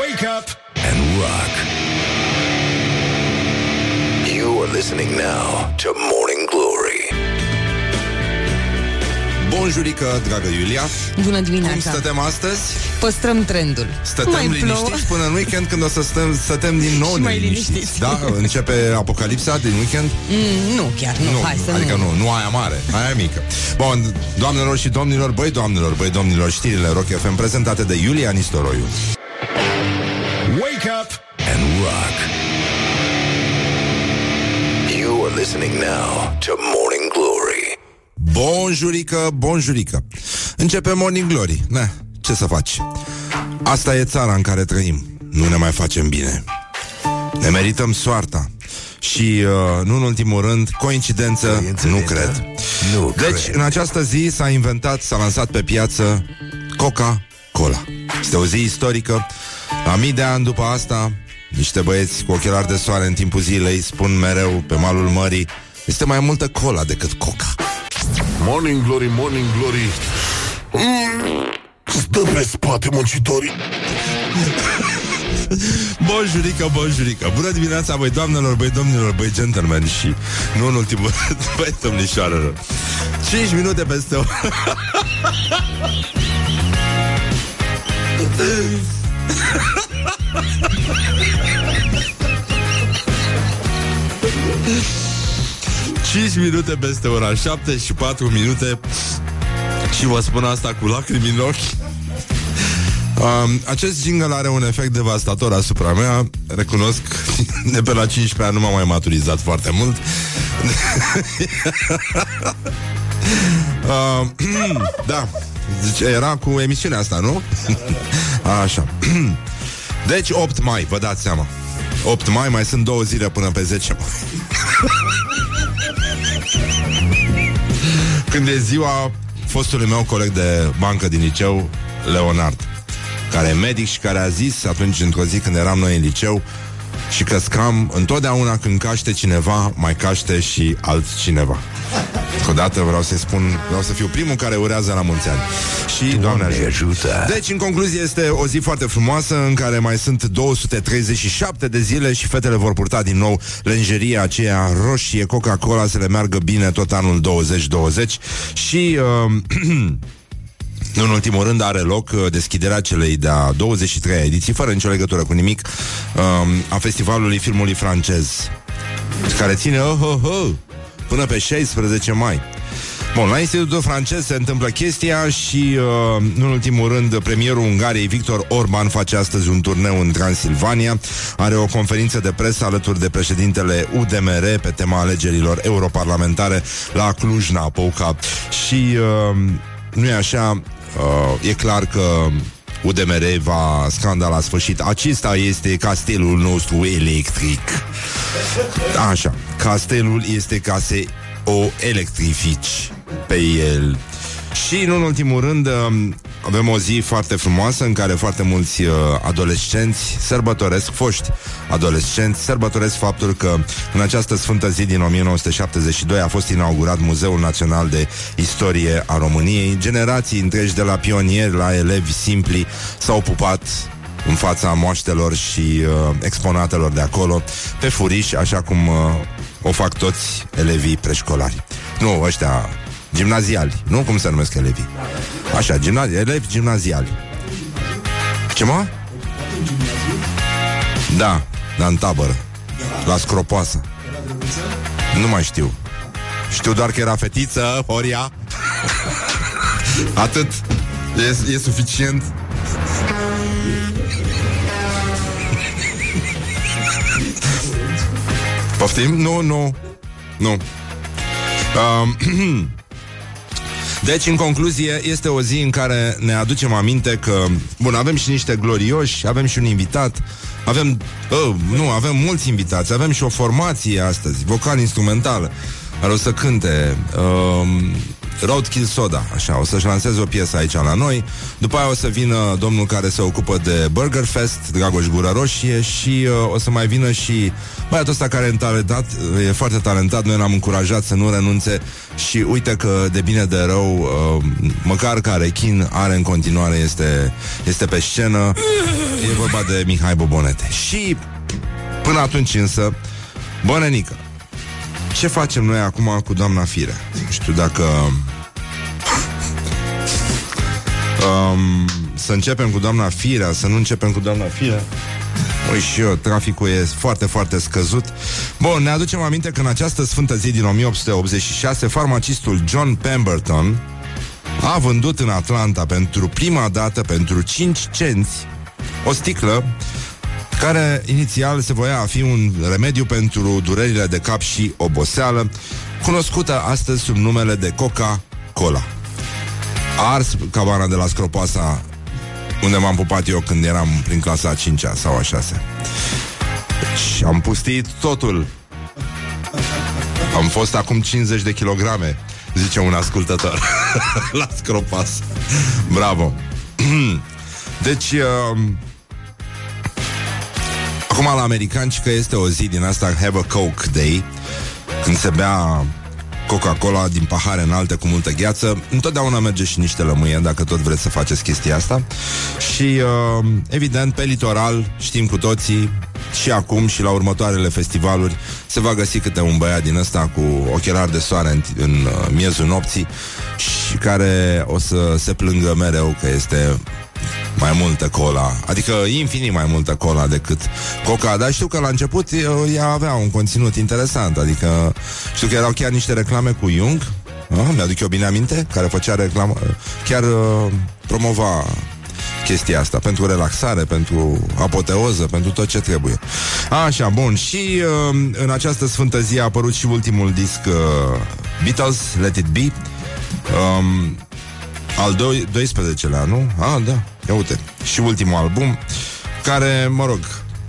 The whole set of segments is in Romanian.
Wake up and rock. You are listening now to Morning Glory. Bonjurică, dragă Iulia Bună dimineața Cum stătem astăzi? Păstrăm trendul Stătem mai liniștiți plouă. până în weekend Când o să stăm, stătem din nou Și mai neliniștiți. liniștiți. Da? Începe apocalipsa din weekend? mm, Nu chiar, nu, hai să adică nu, nu aia mare, aia mică Bun, doamnelor și domnilor, băi doamnelor, băi domnilor Știrile Rock FM prezentate de Iulia Nistoroiu Wake up and rock. You are listening now to Morning Glory. Bonjurică, bonjurică Începe Morning Glory Na, ce să faci? Asta e țara în care trăim Nu ne mai facem bine Ne merităm soarta și, uh, nu în ultimul rând, coincidență, nu cred. Nu Deci, cred. în această zi s-a inventat, s-a lansat pe piață Coca-Cola. Este o zi istorică. La mii de ani după asta, niște băieți cu ochelari de soare în timpul zilei spun mereu pe malul mării este mai multă cola decât coca. Morning Glory, Morning Glory. Mm, Stă pe spate muncitorii. Bonjurică, bonjurică. Bună dimineața, băi doamnelor, băi domnilor, băi gentlemen Și nu în ultimul rând, băi domnișoarelor. 5 minute peste o... Cinci minute peste ora 7 și 4 minute Și vă spun asta cu lacrimi în ochi. Um, acest jingle are un efect devastator asupra mea. Recunosc De pe la 15 ani nu m-am mai maturizat foarte mult. Uh, Da Zice, Era cu emisiunea asta, nu? Așa Deci 8 mai, vă dați seama. 8 mai, mai sunt două zile până pe 10 mai. Când e ziua fostului meu coleg de bancă din liceu, Leonard care e medic și care a zis atunci într-o zi când eram noi în liceu și că scam întotdeauna când caște cineva, mai caște și altcineva. Încă o dată vreau să spun, vreau să fiu primul care urează la mulți ani. Și Doamne ajută. ajută. Deci, în concluzie, este o zi foarte frumoasă în care mai sunt 237 de zile și fetele vor purta din nou lenjeria aceea roșie, Coca-Cola, să le meargă bine tot anul 2020 și... Uh, Nu în ultimul rând are loc uh, deschiderea celei de-a 23-a ediții, fără nicio legătură cu nimic, um, a festivalului filmului francez, care ține oh, oh, oh, până pe 16 mai. Bun, la Institutul francez se întâmplă chestia și, uh, nu în ultimul rând, premierul Ungariei, Victor Orban, face astăzi un turneu în Transilvania. Are o conferință de presă alături de președintele UDMR pe tema alegerilor europarlamentare la Cluj-Napoca. Și, uh, nu e așa, uh, e clar că UDMR va scanda la sfârșit. Acesta este castelul nostru electric. Așa, castelul este ca să o electrifici pe el. Și, nu în ultimul rând, um, avem o zi foarte frumoasă în care foarte mulți uh, adolescenți sărbătoresc, foști adolescenți, sărbătoresc faptul că în această sfântă zi din 1972 a fost inaugurat Muzeul Național de Istorie a României. Generații întregi de la pionieri la elevi simpli s-au pupat în fața moaștelor și uh, exponatelor de acolo, pe furiș, așa cum uh, o fac toți elevii preșcolari. Nu, ăștia gimnaziali, nu? Cum se numesc elevii? Așa, gimnazi- elevi gimnaziali. Ce mă? Da, dar în tabără. La scropoasă. Nu mai știu. Știu doar că era fetiță, Horia. Atât. E, e suficient. Poftim? Nu, nu. Nu. Um, deci, în concluzie, este o zi în care ne aducem aminte că, bun, avem și niște glorioși, avem și un invitat, avem, oh, nu, avem mulți invitați, avem și o formație astăzi, vocal-instrumentală, care o să cânte. Um, Roadkill Soda, așa, o să-și lanseze o piesă aici la noi. După aia o să vină domnul care se ocupă de Burger Fest, Dragoș Gura Roșie și uh, o să mai vină și băiatul ăsta care e talentat, e foarte talentat, noi l-am încurajat să nu renunțe și uite că de bine de rău, uh, măcar care chin are în continuare, este, este pe scenă. E vorba de Mihai Bobonete. Și până atunci însă, Bănenică, ce facem noi acum cu doamna Fire? Nu știu dacă... Um, să începem cu doamna Firea, să nu începem cu doamna Firea. Ui și eu, traficul e foarte, foarte scăzut. Bun, ne aducem aminte că în această sfântă zi din 1886, farmacistul John Pemberton a vândut în Atlanta pentru prima dată, pentru 5 cenți, o sticlă care inițial se voia a fi un remediu pentru durerile de cap și oboseală, cunoscută astăzi sub numele de Coca-Cola. A ars cabana de la Scropoasa unde m-am pupat eu când eram prin clasa a 5 sau a 6 Și am pustit totul. Am fost acum 50 de kilograme, zice un ascultător la Scropas. Bravo! deci, uh, Acum la americani că este o zi din asta Have a Coke Day Când se bea Coca-Cola din pahare înalte cu multă gheață. Întotdeauna merge și niște lămâie Dacă tot vreți să faceți chestia asta. Și uh, evident pe litoral Știm cu toții și acum și la următoarele festivaluri se va găsi câte un băiat din ăsta cu ochelari de soare în, în uh, miezul nopții și care o să se plângă mereu că este mai multă cola, adică infinit mai multă cola decât coca, dar știu că la început ea avea un conținut interesant, adică știu că erau chiar niște reclame cu Jung, ah, mi-aduc eu bine aminte, care făcea reclamă, chiar uh, promova chestia asta, pentru relaxare, pentru apoteoză, pentru tot ce trebuie. Așa, bun, și uh, în această sfântă zi a apărut și ultimul disc uh, Beatles, Let It Be, um, al 12-lea, nu? Ah, da, ia uite. Și ultimul album, care, mă rog,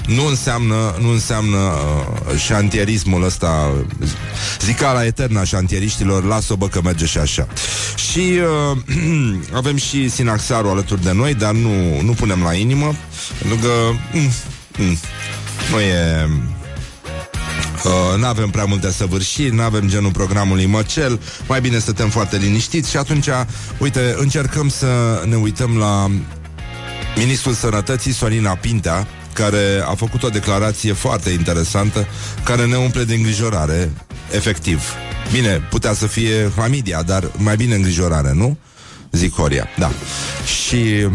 nu înseamnă, nu înseamnă uh, șantierismul ăsta, zicala eternă a șantieriștilor, las-o bă că merge și așa. Și uh, avem și Sinaxarul alături de noi, dar nu, nu punem la inimă, pentru că mm, mm, nu e Uh, nu avem prea multe săvârșiri, nu avem genul programului Măcel, mai bine stăm foarte liniștiți și atunci, uite, încercăm să ne uităm la Ministrul Sănătății, Sorina Pintea, care a făcut o declarație foarte interesantă, care ne umple de îngrijorare, efectiv. Bine, putea să fie familia, dar mai bine îngrijorare, nu? Zic Horia, da. Și...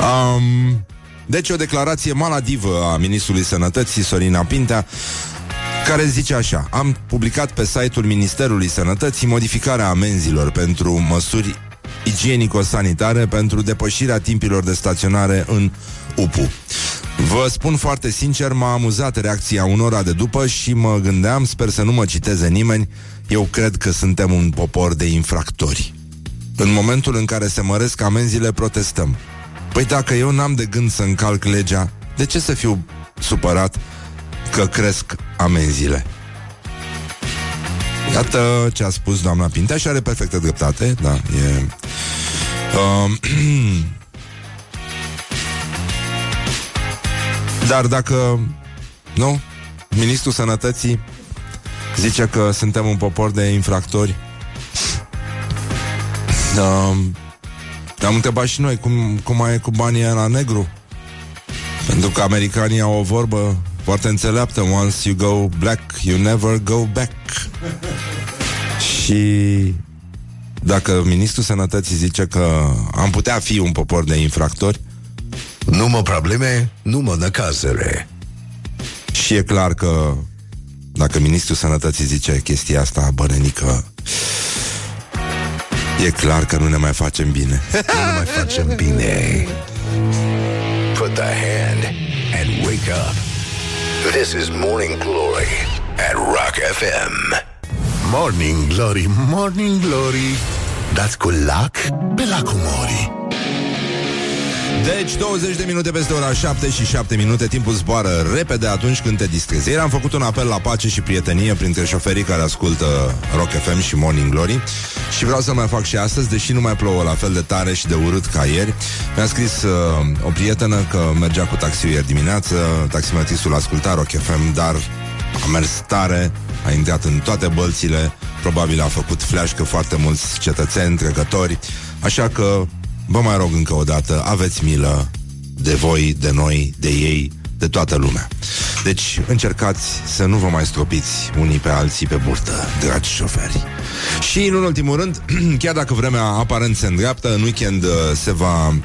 um, deci o declarație maladivă a Ministrului Sănătății, Sorina Pintea, care zice așa Am publicat pe site-ul Ministerului Sănătății modificarea amenzilor pentru măsuri igienico-sanitare pentru depășirea timpilor de staționare în UPU. Vă spun foarte sincer, m-a amuzat reacția unora de după și mă gândeam, sper să nu mă citeze nimeni, eu cred că suntem un popor de infractori. În momentul în care se măresc amenziile, protestăm. Păi dacă eu n-am de gând să încalc legea, de ce să fiu supărat că cresc amenziile? Iată ce a spus doamna Pintea și are perfectă dreptate, da, e... Um, dar dacă, nu, Ministrul Sănătății zice că suntem un popor de infractori, um, am întrebat și noi cum, cum mai e cu banii la negru. Pentru că americanii au o vorbă foarte înțeleaptă. Once you go black, you never go back. Și dacă ministrul sănătății zice că am putea fi un popor de infractori, nu mă probleme, nu mă năcazere. Și e clar că dacă ministrul sănătății zice chestia asta, bănenică, E clar că nu ne mai facem bine. Nu ne mai facem bine. Put the hand and wake up. This is Morning Glory at Rock FM Morning Glory, Morning Glory. Dați cu lac pe lacul mori Deci 20 de minute peste ora 7 și 7 minute Timpul zboară repede atunci când te distrezi. Ieri am făcut un apel la pace și prietenie Printre șoferii care ascultă Rock FM și Morning Glory. Și vreau să mai fac și astăzi Deși nu mai plouă la fel de tare și de urât ca ieri. Mi-a scris uh, o prietenă Că mergea cu taxiul ieri dimineață Taximetristul asculta Rock FM Dar a mers tare A intrat în toate bălțile Probabil a făcut fleașcă foarte mulți cetățeni, trecători Așa că Vă mai rog încă o dată, aveți milă de voi, de noi, de ei, de toată lumea. Deci încercați să nu vă mai stropiți unii pe alții pe burtă, dragi șoferi. Și în ultimul rând, chiar dacă vremea aparent se îndreaptă, în weekend uh, se va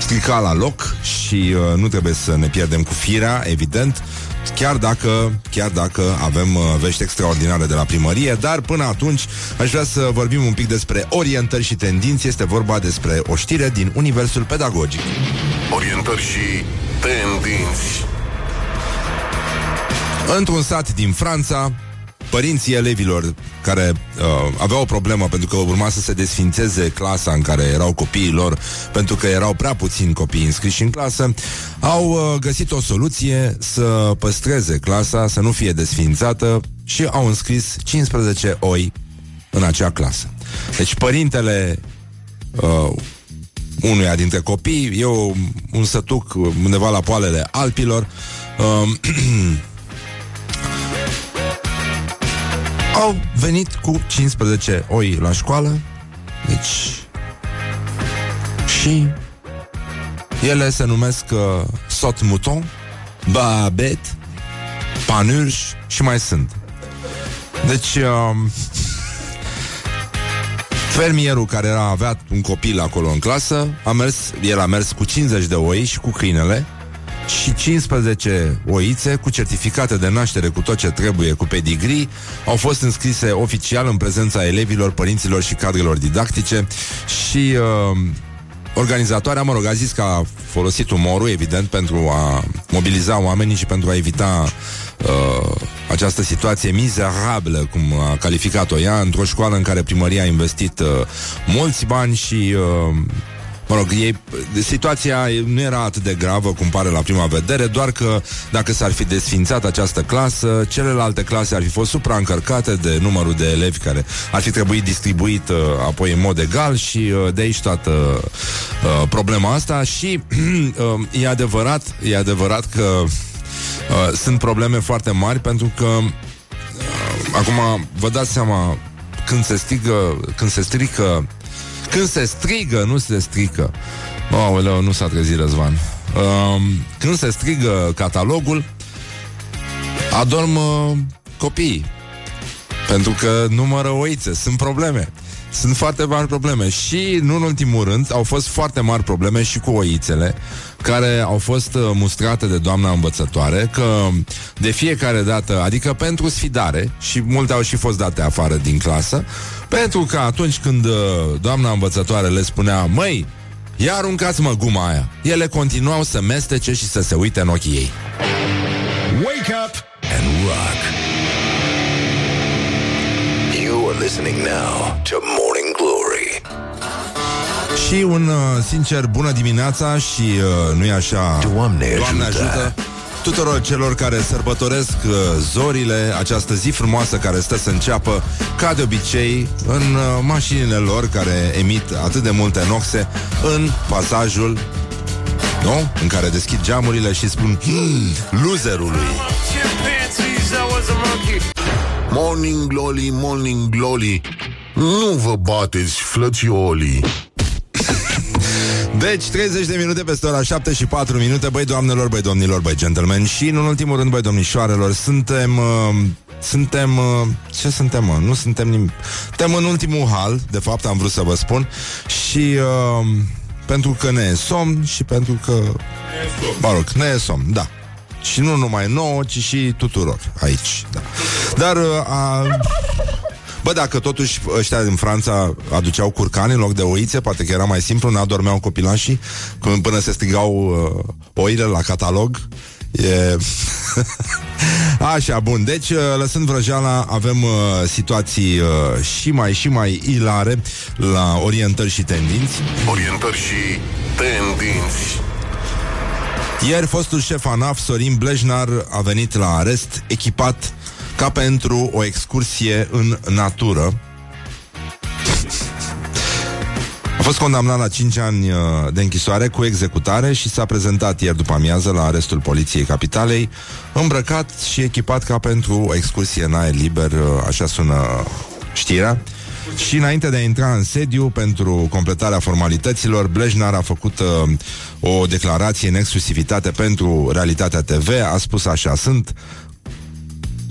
strica la loc și uh, nu trebuie să ne pierdem cu firea, evident, chiar dacă, chiar dacă avem uh, vești extraordinare de la primărie, dar până atunci aș vrea să vorbim un pic despre orientări și tendinți. Este vorba despre o știre din universul pedagogic. Orientări și tendinți. Într-un sat din Franța, părinții elevilor care uh, aveau o problemă pentru că urma să se desfințeze clasa în care erau copiii lor, pentru că erau prea puțini copii înscriși în clasă, au uh, găsit o soluție să păstreze clasa, să nu fie desfințată și au înscris 15 oi în acea clasă. Deci părintele uh, unuia dintre copii, eu un sătuc undeva la poalele Alpilor, uh, Au venit cu 15 oi la școală Deci Și Ele se numesc uh, Sot Mouton Babet Panurș și mai sunt. Deci uh, Fermierul care era avea un copil acolo în clasă a mers, El a mers cu 50 de oi și cu câinele și 15 oițe cu certificate de naștere cu tot ce trebuie, cu pedigree, au fost înscrise oficial în prezența elevilor, părinților și cadrelor didactice și uh, organizatoarea, mă rog, a zis că a folosit umorul, evident, pentru a mobiliza oamenii și pentru a evita uh, această situație mizerabilă, cum a calificat-o ea, într-o școală în care primăria a investit uh, mulți bani și uh, Mă rog, ei, situația nu era atât de gravă cum pare la prima vedere, doar că dacă s-ar fi desfințat această clasă, celelalte clase ar fi fost supraîncărcate de numărul de elevi care ar fi trebuit distribuit uh, apoi în mod egal și uh, de aici toată uh, problema asta și uh, e adevărat, e adevărat că uh, sunt probleme foarte mari pentru că uh, acum vă dați seama când se strigă, când se strică când se strigă, nu se strică. Aoleu, nu s-a trezit Răzvan. Um, când se strigă catalogul, adorm uh, copiii. Pentru că numără oițe, sunt probleme. Sunt foarte mari probleme și, nu în ultimul rând, au fost foarte mari probleme și cu oițele care au fost uh, mustrate de doamna învățătoare că de fiecare dată, adică pentru sfidare și multe au și fost date afară din clasă, pentru că atunci când uh, doamna învățătoare le spunea Măi, ia aruncați-mă guma aia Ele continuau să mestece și să se uite în ochii ei. Wake up and rock. You are listening now to Morning Glory. Și un uh, sincer bună dimineața Și uh, nu-i așa? Doamne Doamne ajută. Ajută tuturor celor care sărbătoresc uh, zorile, această zi frumoasă care stă să înceapă, ca de obicei, în uh, mașinile lor care emit atât de multe noxe în pasajul nu? În care deschid geamurile și spun "Hmm, Loserului. Morning glory, morning glory. Nu vă bateți, flățiolii Deci 30 de minute peste ora 7 și 4 minute Băi doamnelor, băi domnilor, băi gentlemen Și în ultimul rând, băi domnișoarelor Suntem... Uh, suntem... Uh, ce suntem, mă? Nu suntem nimic Suntem în ultimul hal, de fapt am vrut să vă spun Și... Uh, pentru că ne e somn și pentru că... Mă rog, ne e somn, da și nu numai nouă, ci și tuturor aici. Da. Dar uh, a, Bă, dacă totuși ăștia din Franța aduceau curcani în loc de oițe, poate că era mai simplu, n-adormeau copilașii când- până se strigau uh, oile la catalog. E... Așa, bun. Deci, uh, lăsând vrăjeala, avem uh, situații uh, și mai și mai ilare la orientări și tendinți. Orientări și tendinți Ieri fostul șef ANAF, Sorin Blejnar, a venit la arest echipat ca pentru o excursie în natură. A fost condamnat la 5 ani uh, de închisoare cu executare și s-a prezentat ieri după amiază la arestul Poliției Capitalei, îmbrăcat și echipat ca pentru o excursie în aer liber, uh, așa sună știrea. Și înainte de a intra în sediu pentru completarea formalităților, Blejnar a făcut uh, o declarație în exclusivitate pentru Realitatea TV. A spus așa, sunt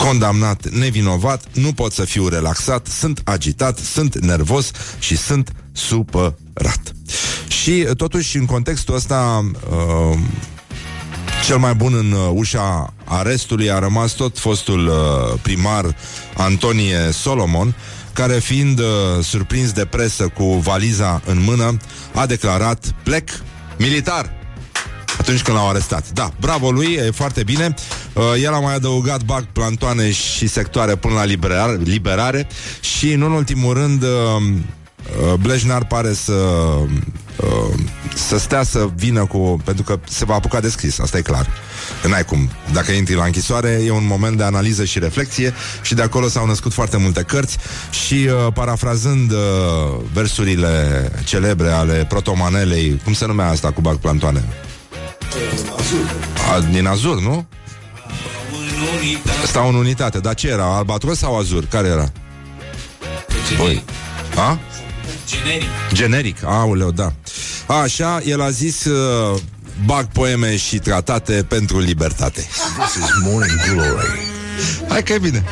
condamnat nevinovat, nu pot să fiu relaxat, sunt agitat, sunt nervos și sunt supărat. Și totuși, în contextul ăsta, uh, cel mai bun în uh, ușa arestului a rămas tot fostul uh, primar Antonie Solomon, care fiind uh, surprins de presă cu valiza în mână, a declarat plec militar atunci când l-au arestat. Da, bravo lui, e foarte bine. Uh, el a mai adăugat bag, plantoane și sectoare până la liberare, liberare și, în ultimul rând, uh, uh, Blejnar pare să uh, să stea să vină cu... pentru că se va apuca de scris, asta e clar. N-ai cum. Dacă intri la închisoare, e un moment de analiză și reflexie și de acolo s-au născut foarte multe cărți și uh, parafrazând uh, versurile celebre ale protomanelei, cum se numea asta cu bag plantoane? A, din Azur, nu? Stau în unitate, dar ce era? Albatros sau Azur? Care era? Băi. A? Generic. Generic, auleu, da. Așa, el a zis uh, bag poeme și tratate pentru libertate. This is Morning Glory Hai că e bine.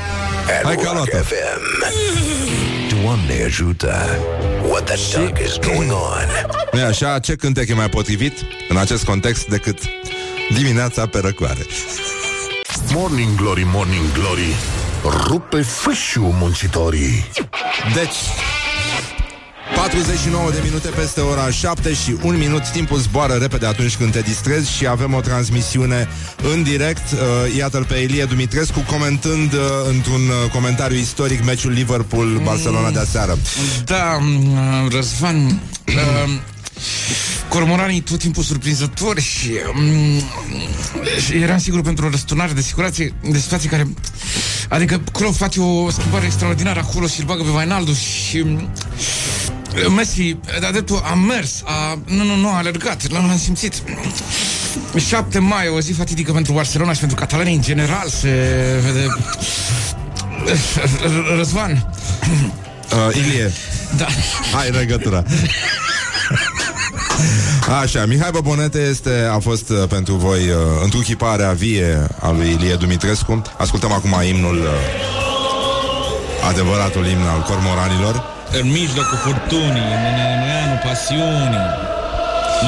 at Hai că a Rock luat FM. Doamne ajută! What the duck is going on? nu așa? Ce cântec e mai potrivit în acest context decât dimineața pe răcoare? Morning Glory, Morning Glory Rupe fâșiu muncitorii Deci, 49 de minute peste ora 7 și un minut. Timpul zboară repede atunci când te distrezi Și avem o transmisiune în direct. Uh, Iată-l pe Elie Dumitrescu Comentând uh, într-un uh, comentariu istoric Meciul Liverpool-Barcelona de aseară. Da, m, Răzvan, uh, cormoranii tot timpul surprinzători și, um, și eram sigur pentru o răsturnare de situație, de situație care... Adică Klopp face o schimbare extraordinară acolo și îl bagă pe Vainaldo și... um, Messi, de-a dreptul, a mers, a, nu, nu, nu, a alergat, l-am, l-am simțit. 7 mai, o zi fatidică pentru Barcelona și pentru catalanii în general, se vede... Răzvan, uh, Ilie, da, ai legătura Așa, Mihai Băbonete este, a fost uh, pentru voi uh, întruchiparea vie a lui Ilie Dumitrescu. Ascultăm acum imnul, uh, adevăratul imn al cormoranilor. În mijlocul furtunii, în oceanul pasiunii,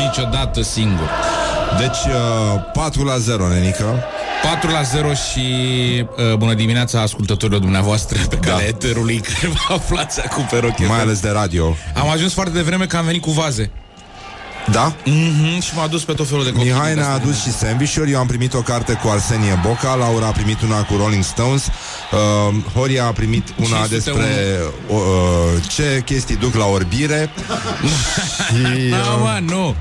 niciodată singur. Deci, uh, 4 la 0, nenică. 4 la 0 și uh, bună dimineața ascultătorilor dumneavoastră pe calea Da. eterului care vă aflați acum pe roche. Mai ales de radio. Am ajuns foarte devreme că am venit cu vaze. Da? Mm-hmm, și m-a dus pe tot felul de copii. Mihai din ne-a astea. adus și sandvișuri Eu am primit o carte cu Arsenie Boca Laura a primit una cu Rolling Stones uh, Horia a primit una 501. despre uh, Ce chestii duc la orbire Și Da, uh, mă, nu.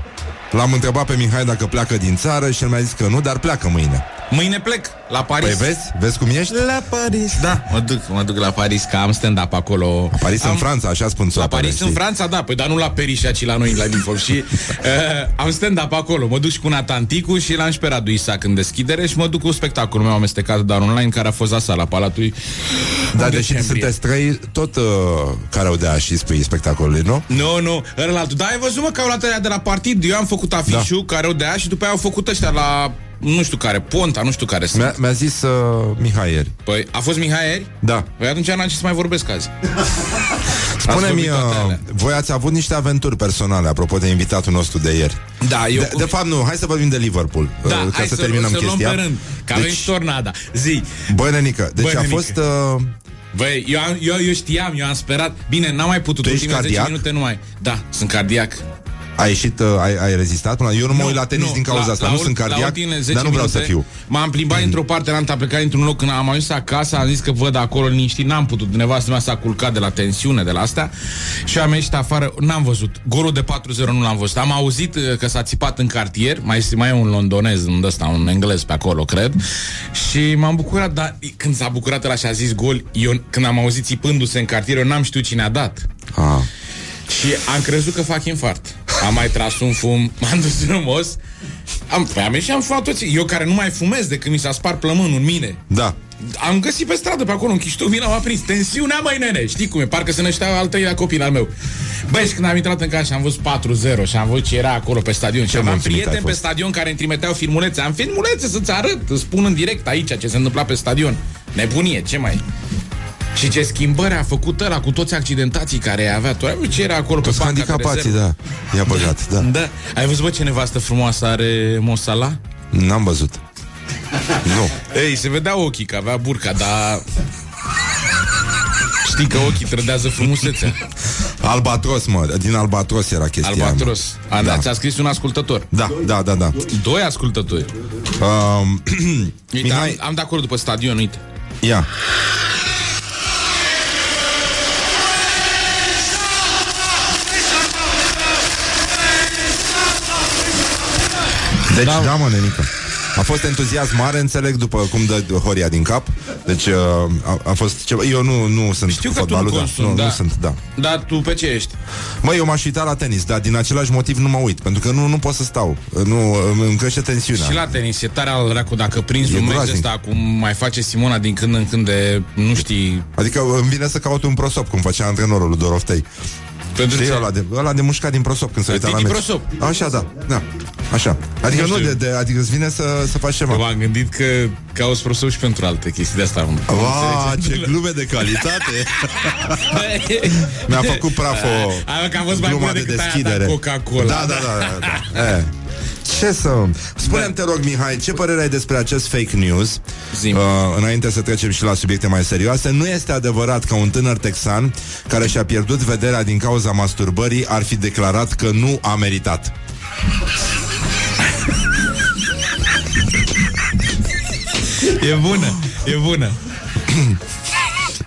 l-am întrebat pe Mihai dacă pleacă din țară Și el mi-a zis că nu, dar pleacă mâine Mâine plec la Paris. Păi vezi? Vezi cum ești? La Paris. Da, mă duc, mă duc la Paris, că am stand-up acolo. Paris am... în Franța, așa spun La soapele, Paris, în știi? Franța, da, păi dar nu la Perișa, ci la noi, la Linfov. Și uh, am stand-up acolo. Mă duc și cu Natanticu și l-am și pe Radu Isac în deschidere și mă duc cu spectacolul meu amestecat, dar online, care a fost la sala Palatului. Dar în deși decembrie. sunteți trei Tot uh, care au dea și spui spectacolului, nu? Nu, nu, ălălaltul. Da, ai văzut, mă, că au luat ăia de la partid. Eu am făcut afișul da. care o dea și după aia au făcut ăștia la nu știu care, Ponta, nu știu care sunt. Mi-a, mi-a zis uh, Mihai ieri Păi, a fost Mihai ieri? Da Păi atunci n-am ce să mai vorbesc azi. Spune-mi, vorbit toate uh, alea. voi ați avut niște aventuri personale Apropo de invitatul nostru de ieri Da, eu... de, de fapt nu, hai să vorbim de Liverpool da, uh, Ca hai să terminăm să chestia luăm pe rând, că avem și tornada. Zi, Băi, nenică, deci Băi, a nenică. fost uh, Băi, eu, am, eu, eu știam, eu am sperat Bine, n-am mai putut Tu ești Ultimele 10 cardiac? minute nu mai Da, sunt cardiac Ai ieșit, uh, ai, ai rezistat până Eu nu mă uit la tenis nu, din cauza la- asta la Nu ul- sunt la cardiac, ultimele 10 dar nu vreau să minute fiu. M-am plimbat într-o parte, am am plecat într-un loc Când am ajuns acasă, am zis că văd acolo liniștit N-am putut, nevastă mea s-a culcat de la tensiune De la asta Și am ieșit afară, n-am văzut. Golul de 4-0 nu l-am văzut. Am auzit uh, că s-a țipat în cartier Mai, mai e un londonez, un ăsta, un englez pe acolo, cred Și m-am bucurat Dar când s-a bucurat ăla și a zis gol Eu, când am auzit țipându-se în cartier Eu n-am știut cine a dat. Ah. și am crezut că fac infart. Am mai tras un fum, m-am dus frumos. Am, păi am ieșit și am fumat toți. Eu care nu mai fumez de când mi s-a spart plămânul în mine. Da Am găsit pe stradă pe acolo un chiștoc, vin, am aprins. Tensiunea, mai nene. Știi cum e? Parcă se năștea al treilea copil al meu. Băi, și când am intrat în casă și am văzut 4-0 și am văzut ce era acolo pe stadion. Și aveam mulțumit ai prieteni pe fost. stadion care îmi trimiteau filmulețe. Am filmulețe să-ți arăt, îți spun în direct aici ce se întâmpla pe stadion. Nebunie, ce mai și ce schimbări a făcut ăla cu toți accidentații care avea. Tu ai văzut ce era acolo Toți pe banca de handicapații, rezervă? da I-a băgat, da Da. Ai văzut, bă, ce nevastă frumoasă are Mosala? N-am văzut Nu Ei, se vedea ochii, că avea burca, dar... Știi că ochii trădează frumusețea. Albatros, mă, din Albatros era chestia mea. Albatros. A, da. Da. ți-a scris un ascultător. Da, da, da, da Doi ascultători. um, Uite, Mihai, am, am de acord după stadion, uite. ia Deci, da, da mă, nenică. A fost entuziasm mare, înțeleg, după cum dă Horia din cap. Deci uh, a, a fost ceva Eu nu, nu sunt Știu cu că tu nu fotbalul, consumi, da, nu, da. nu sunt, da. Dar tu pe ce ești? Mă, eu m-aș uita la tenis, dar din același motiv nu mă uit Pentru că nu, nu pot să stau. Nu, îmi crește tensiunea. Și la tenis, e tare al dracu dacă prinzi E un meci groaznic. ăsta cum mai face Simona din când în când de, nu știi, Adică îmi vine să caut un prosop Cum făcea antrenorul lui Doroftei pentru Știi ce? ăla de, ăla de mușcat din prosop Când se uita la Titi meci Prosop. Așa, da, da Așa Adică Nu nu, știu. de, de, adică îți vine să, să faci Eu ceva M-am gândit că cauți prosop și pentru alte chestii de asta. am- Wow, înțelegi? ce glume de calitate Mi-a făcut praf o Hai, mă, că a fost mai gluma bună de decât aia ta deschidere Coca-Cola. Da, da, da, da, da. E. Ce să... Spune-mi, te rog, Mihai, ce părere ai despre acest fake news? Zi-mi. Uh, înainte să trecem și la subiecte mai serioase, nu este adevărat că un tânăr texan care și-a pierdut vederea din cauza masturbării ar fi declarat că nu a meritat. E bună, e bună.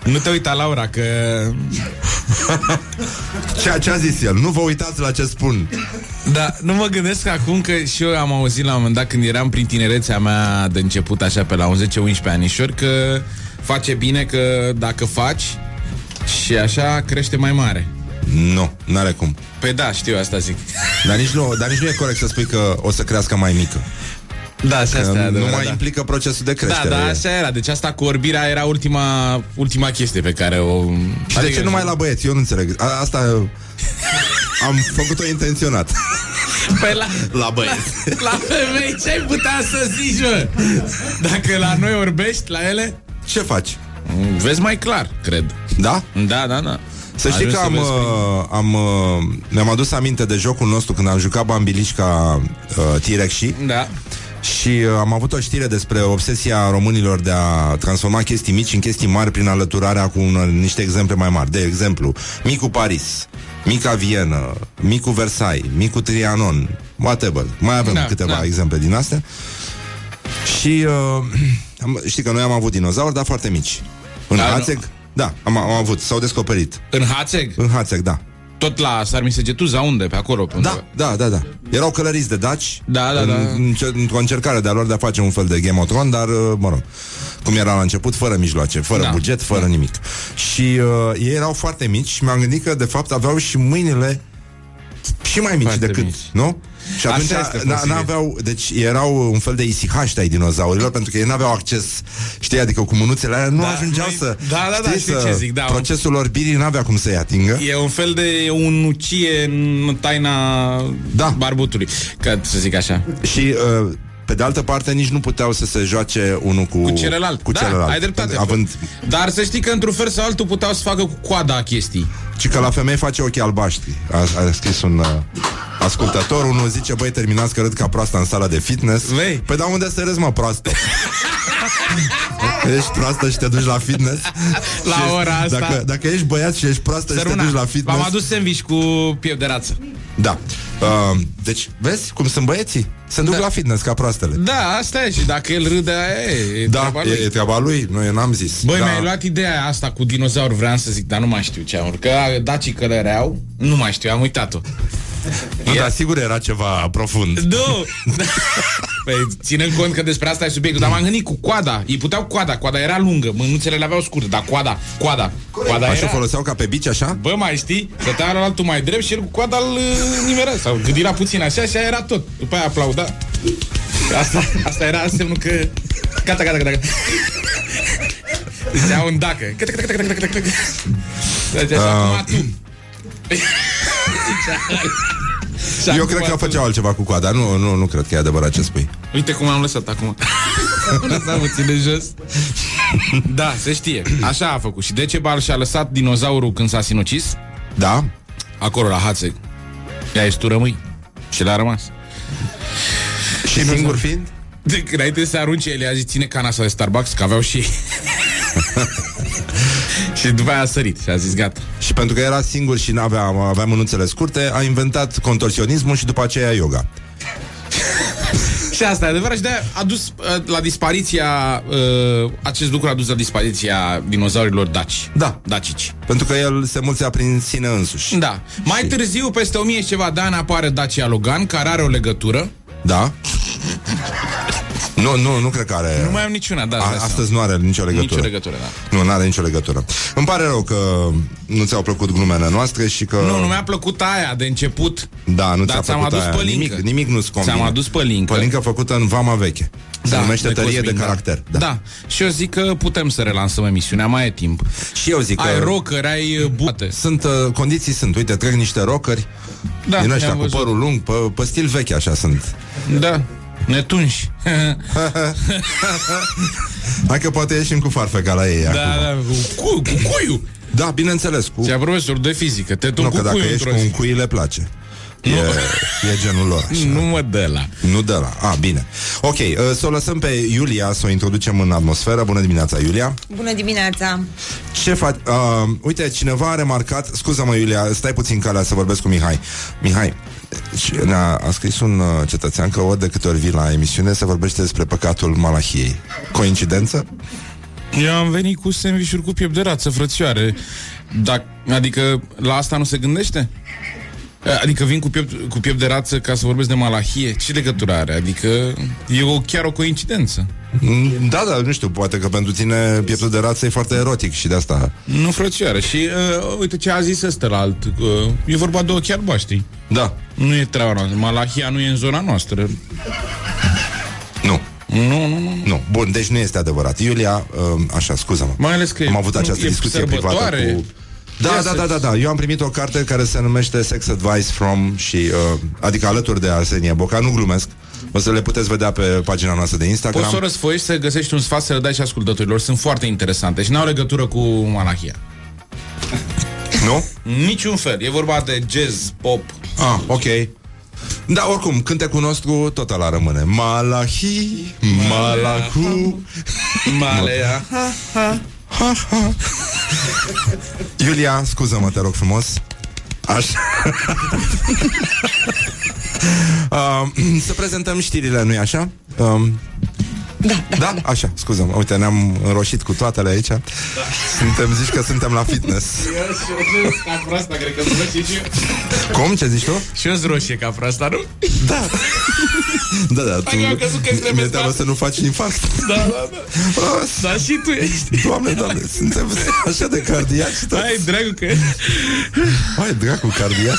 nu te uita, Laura, că... Ce, ce a zis el? Nu vă uitați la ce spun. Da, nu mă gândesc acum că și eu am auzit la un moment dat când eram prin tinerețea mea de început, așa pe la 11-11 anișori, că face bine că dacă faci și așa crește mai mare. Nu, n-are cum. Păi da, știu, asta zic. Dar nici, nu, dar nici nu e corect să spui că o să crească mai mică. Da, și Că asta e nu adevărat, mai da. implică procesul de Da, creștere. da, așa era. Deci asta cu orbirea era ultima, ultima chestie pe care o... Și de ce numai la băieți? Eu nu înțeleg. A, asta am făcut-o intenționat. Păi la, La băieți. la femei ce ai putea să zici, mă? Dacă la noi orbești, la ele, Ce faci? vezi mai clar, cred. Da? Da, da, da. Să știi Ajungi că am, vezi prin- uh, am uh, mi-am adus aminte de jocul nostru când am jucat Bambiliș ca uh, T-Rex și Da. Și uh, am avut o știre despre obsesia românilor de a transforma chestii mici în chestii mari prin alăturarea cu unor, niște exemple mai mari. De exemplu, Micu Paris, Mica Vienă, Micu Versailles, Micu Trianon, whatever. Mai avem Da, câteva da. exemple din astea. Și uh, am, știi că noi am avut dinozauri, dar foarte mici. În Da, nu. Hațeg, da, am, am avut, s-au descoperit. În Hațeg? În Hațeg, da. Tot la Sarmisegetuza, unde? Pe acolo? Pe Da, undeva? da, da, da. Erau călăriți de daci Da, da, în, da. încer- într-o încercare de a lor de a face un fel de Game of Thrones, dar, uh, mă rog, cum era la început, fără mijloace, fără Da. buget, fără nimic. Și uh, ei erau foarte mici și mi-am gândit că, de fapt, aveau și mâinile și mai mici Foarte decât, mici. nu? Și Așa atunci este n- posibil. n-aveau, deci erau un fel de isihaște ai dinozaurilor pentru că ei n-aveau acces, știi, adică cu mânuțele alea nu Da, ajungeau noi- să da, da, da, știi, știi să, ce zic, da. procesul orbirii n-avea cum să-i atingă. E un fel de unucie în taina Da. barbutului, ca să zic așa. Și uh, pe de altă parte nici nu puteau să se joace unul cu, Cu celălalt. Cu da, celălalt. ai dreptate. Având, Dar să știi că într-un fel sau altul puteau să facă cu coada chestii. și că la femei face ochii albaștri. A, a scris un uh, ascultător. Unul zice, băi, terminați că râd ca proasta în sala de fitness. Vei. Păi dar unde să râzi, mă, proastă? ești proastă și te duci la fitness? La Și ești- ora asta. Dacă, dacă ești băiat și ești proastă și te Săruna, duci la fitness... v-am adus sandwich cu piept de rață. Da. Uh, deci, vezi cum sunt băieții? Se duc Da. la fitness ca proastele. Da, asta e și dacă el râde, aia e, e Da, treaba lui. e, e treaba lui, noi n-am zis. Băi, da. mi-ai luat ideea asta cu dinozauri, vreau să zic, dar nu mai știu ce am. Că dacii călăreau, nu mai știu, am uitat-o. Nu, dar sigur era ceva profund. Nu! păi, ținând cont că despre asta e subiectul, dar m-am gândit cu coada. Ei puteau coada, coada era lungă, mânuțele le aveau scurte, dar coada, coada, coada Așa era... foloseau ca pe bici, așa? Bă, mai știi? Stătea la altul mai drept și el cu coada îl uh, nimerea. Sau gândira puțin așa și aia era tot. După aia aplauda. Asta, asta era semnul că Gata, gata, gata, gata. Zicea un dacă. Gata, gata, gata, gata, gata, gata Deci așa, Ah. acum tu Și Eu acum cred că tu. făceau altceva cu coada. Nu, nu, nu cred că e adevărat ce spui. Uite cum am lăsat acum Am lăsat puțin de jos Da, se știe Așa a făcut Și Decebal și-a lăsat dinozaurul când s-a sinucis Da? Acolo la Hațeg Ea e tu rămâi Și le-a rămas Și singur fiind? de, Înainte să se arunce el, i-a zis ține cana asta de Starbucks Că aveau și ei Și după aia a sărit și a zis gata Și pentru că era singur și n-avea, avea mânuțele scurte, a inventat contorsionismul și după aceea yoga. Și asta e adevărat și de a dus uh, la dispariția uh, Acest lucru a dus la dispariția Dinozaurilor daci Da. Dacici Pentru că el se mulțea prin sine însuși. Da. Mai Și- târziu, peste 1000 și ceva de ani, apare Dacia Logan, care are o legătură. Da? Nu, nu, nu cred că are... Nu mai am niciuna, da. A, îți dai astăzi nu are nicio seama. legătură. Nicio legătură, da. Nu, nu are nicio legătură. Îmi pare rău că nu ți-au plăcut glumele noastre și că... Nu, nu mi-a plăcut aia de început. Da, nu Dar ți-a ți-am plăcut adus aia. pălincă. Nimic, nimic nu-ți convine. Ți-am adus pălincă. Pălincă făcută în vama veche. Se numește tărie Cosmin, de da. caracter. Da. da. Și eu zic că putem să relansăm emisiunea, mai e timp. Și eu zic că... Ai rocker, ai uh, bute. Sunt, uh, condiții sunt, uite, trec niște rockeri Da, din ăștia i-am cu văzut. părul lung, pe, pe stil vechi așa sunt. Da. Netunși. Hai că poate ieșim cu farfeca la ei da, acum. da, cu, cu, cu cuiu. Da, bineînțeles, cu... Ți-a profesor de fizică, te tun Nu, cu că dacă cuiu ești într-o cu un zi. cui le place. E, e genul lor așa. Nu mă dă la. Nu de la. A, bine. Ok, uh, să o lăsăm pe Iulia, să o introducem în atmosferă. Bună dimineața, Iulia. Bună dimineața! Ce faci? Uh, uite, cineva a remarcat, scuză-mă, Iulia, stai puțin calea să vorbesc cu Mihai. Mihai, și ne-a a scris un uh, cetățean că ori de câte ori vii la emisiune se vorbește despre păcatul Malahiei. Coincidență? Eu am venit cu sandvișuri cu piept de rață, frățioare. Dac, adică la asta nu se gândește? Adică vin cu piept, cu piept de rață ca să vorbesc de malahie? Ce legătură are? Adică e o, chiar o coincidență. Mm, Da, da, nu știu, poate că pentru tine pieptul de rață e foarte erotic și de asta... Nu, frățioare. Și uh, uite ce a zis ăsta la alt. Uh, e vorba de ochi albaștri. Da, Nu e treaba noastră. Malahia nu e în zona noastră. nu. Nu, nu, nu. Nu, bun, deci nu este adevărat. Iulia, uh, așa, scuză-mă. Mai ales că Am e- avut nu, această e discuție privată sărbătoare. cu... Da, Ia da, să- da, da, da. Eu am primit o carte care se numește Sex Advice from și uh, adică alături de Arsenie Boca, nu glumesc. O să le puteți vedea pe pagina noastră de Instagram. Poți să o răsfoiești să găsești un sfat să le dai și ascultătorilor. Sunt foarte interesante și n-au legătură cu malahia. Nu? Niciun fel. E vorba de jazz, pop. Ah, ok. Da, oricum, cântecul nostru tot ăla rămâne. Malahi, Malahu. Malea. Iulia, scuză-mă, te rog frumos. Așa. uh, să prezentăm știrile, nu-i așa? Um, Da, da, da, așa, scuză-mă. Uite, ne-am înroșit cu toatele aici. Da. Suntem, zici că suntem la fitness. Ca proasta, cred că sunt roșie și eu. Cum? Ce zici tu? Și eu sunt roșie ca proasta, nu? Da. Da, da, tu... Hai, eu am crezut că îți Mi-e teamă să nu faci infarct. Da, da, da. Da, și tu ești. Doamne, doamne, suntem așa de cardiaci toți. Hai, dragul, că Hai, dracu, cardiaci.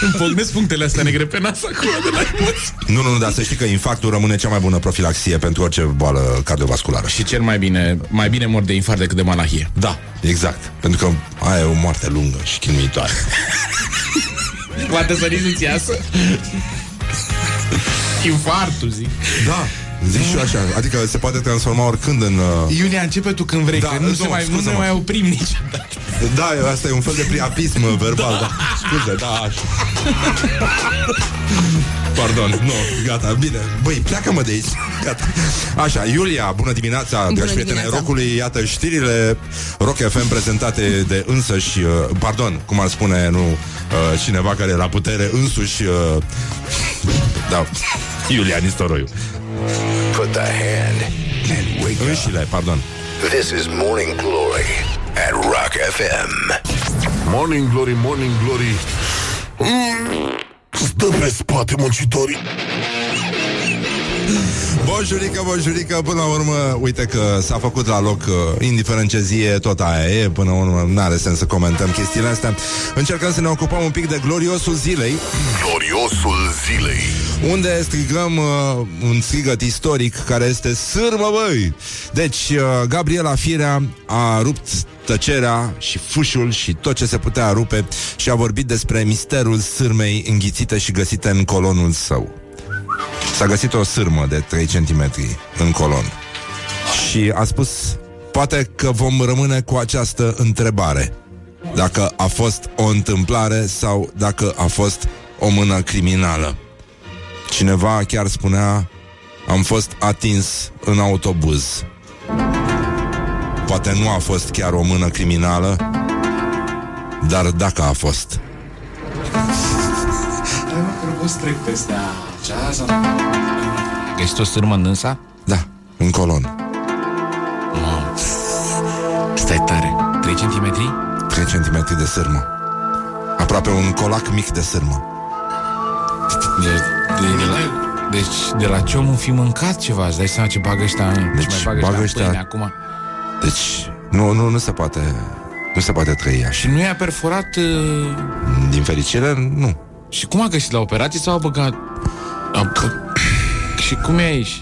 Îmi pocnesc punctele astea negre pe nas acum de la emoții. Nu, nu, nu, dar să știi că infarctul rămâne cea mai bună profilaxie pentru orice boală cardiovasculară. Și cel mai bine, mai bine mor de infarct decât de malahie. Da, exact. Pentru că aia e o moarte lungă și chinuitoare. Poate să nici nu-ți iasă. Infartul, zic. Da, zici și eu așa. Adică se poate transforma oricând în... Uh... Iulia, începe tu când vrei, Da, că nu, nu, se mai, nu ne scuză-mă. mai oprim niciodată. Da, asta e un fel de priapism verbal. Da. Scuze, da, așa. Pardon, nu, gata, bine Băi, pleacă-mă de aici Gata. Așa, Iulia, bună dimineața Bună Dragi prieteni ai dimineața. rocului Iată știrile Rock FM prezentate de însăși uh, Pardon, cum ar spune, nu uh, cineva care e la putere însuși uh, da, Iulian Istoroiu. Put the hand and wake up. Înșile, pardon. This is Morning Glory at Rock FM. Morning Glory, Morning Glory mm, Stă pe spate muncitorii Bonjurică, bonjurică, până la urmă, uite că s-a făcut la loc, uh, indiferent ce zi e, tot aia e, până la urmă, nu are sens să comentăm chestiile astea. Încercăm să ne ocupăm un pic de gloriosul zilei, Gloriosul zilei unde strigăm uh, un strigăt istoric care este sârmă, băi! Deci, uh, Gabriela Firea a rupt tăcerea și fușul și tot ce se putea rupe și a vorbit despre misterul sârmei înghițite și găsite în colonul său. S-a găsit o sârmă de 3 cm în colon. Și a spus, poate că vom rămâne cu această întrebare. Dacă a fost o întâmplare sau dacă a fost o mână criminală. Cineva chiar spunea, am fost atins în autobuz. Poate nu a fost chiar o mână criminală, dar dacă a fost. Găsit o sârmă în dânsa? Da, în colon. Mamă. Stai tare. 3 cm? 3 cm de sârmă. Aproape un colac mic de sârmă. De, de, de la, deci de la ce omul fi mâncat ceva Îți dai seama ce bagă ăștia în Deci ce mai bagă, bagă ăștia, în ăștia- pâine acum Deci, nu, nu, nu se poate nu se poate trăi așa. Și nu i-a perforat uh, Din fericire, nu. Și cum a găsit la operație sau a băgat a, bă... Și cum e aici?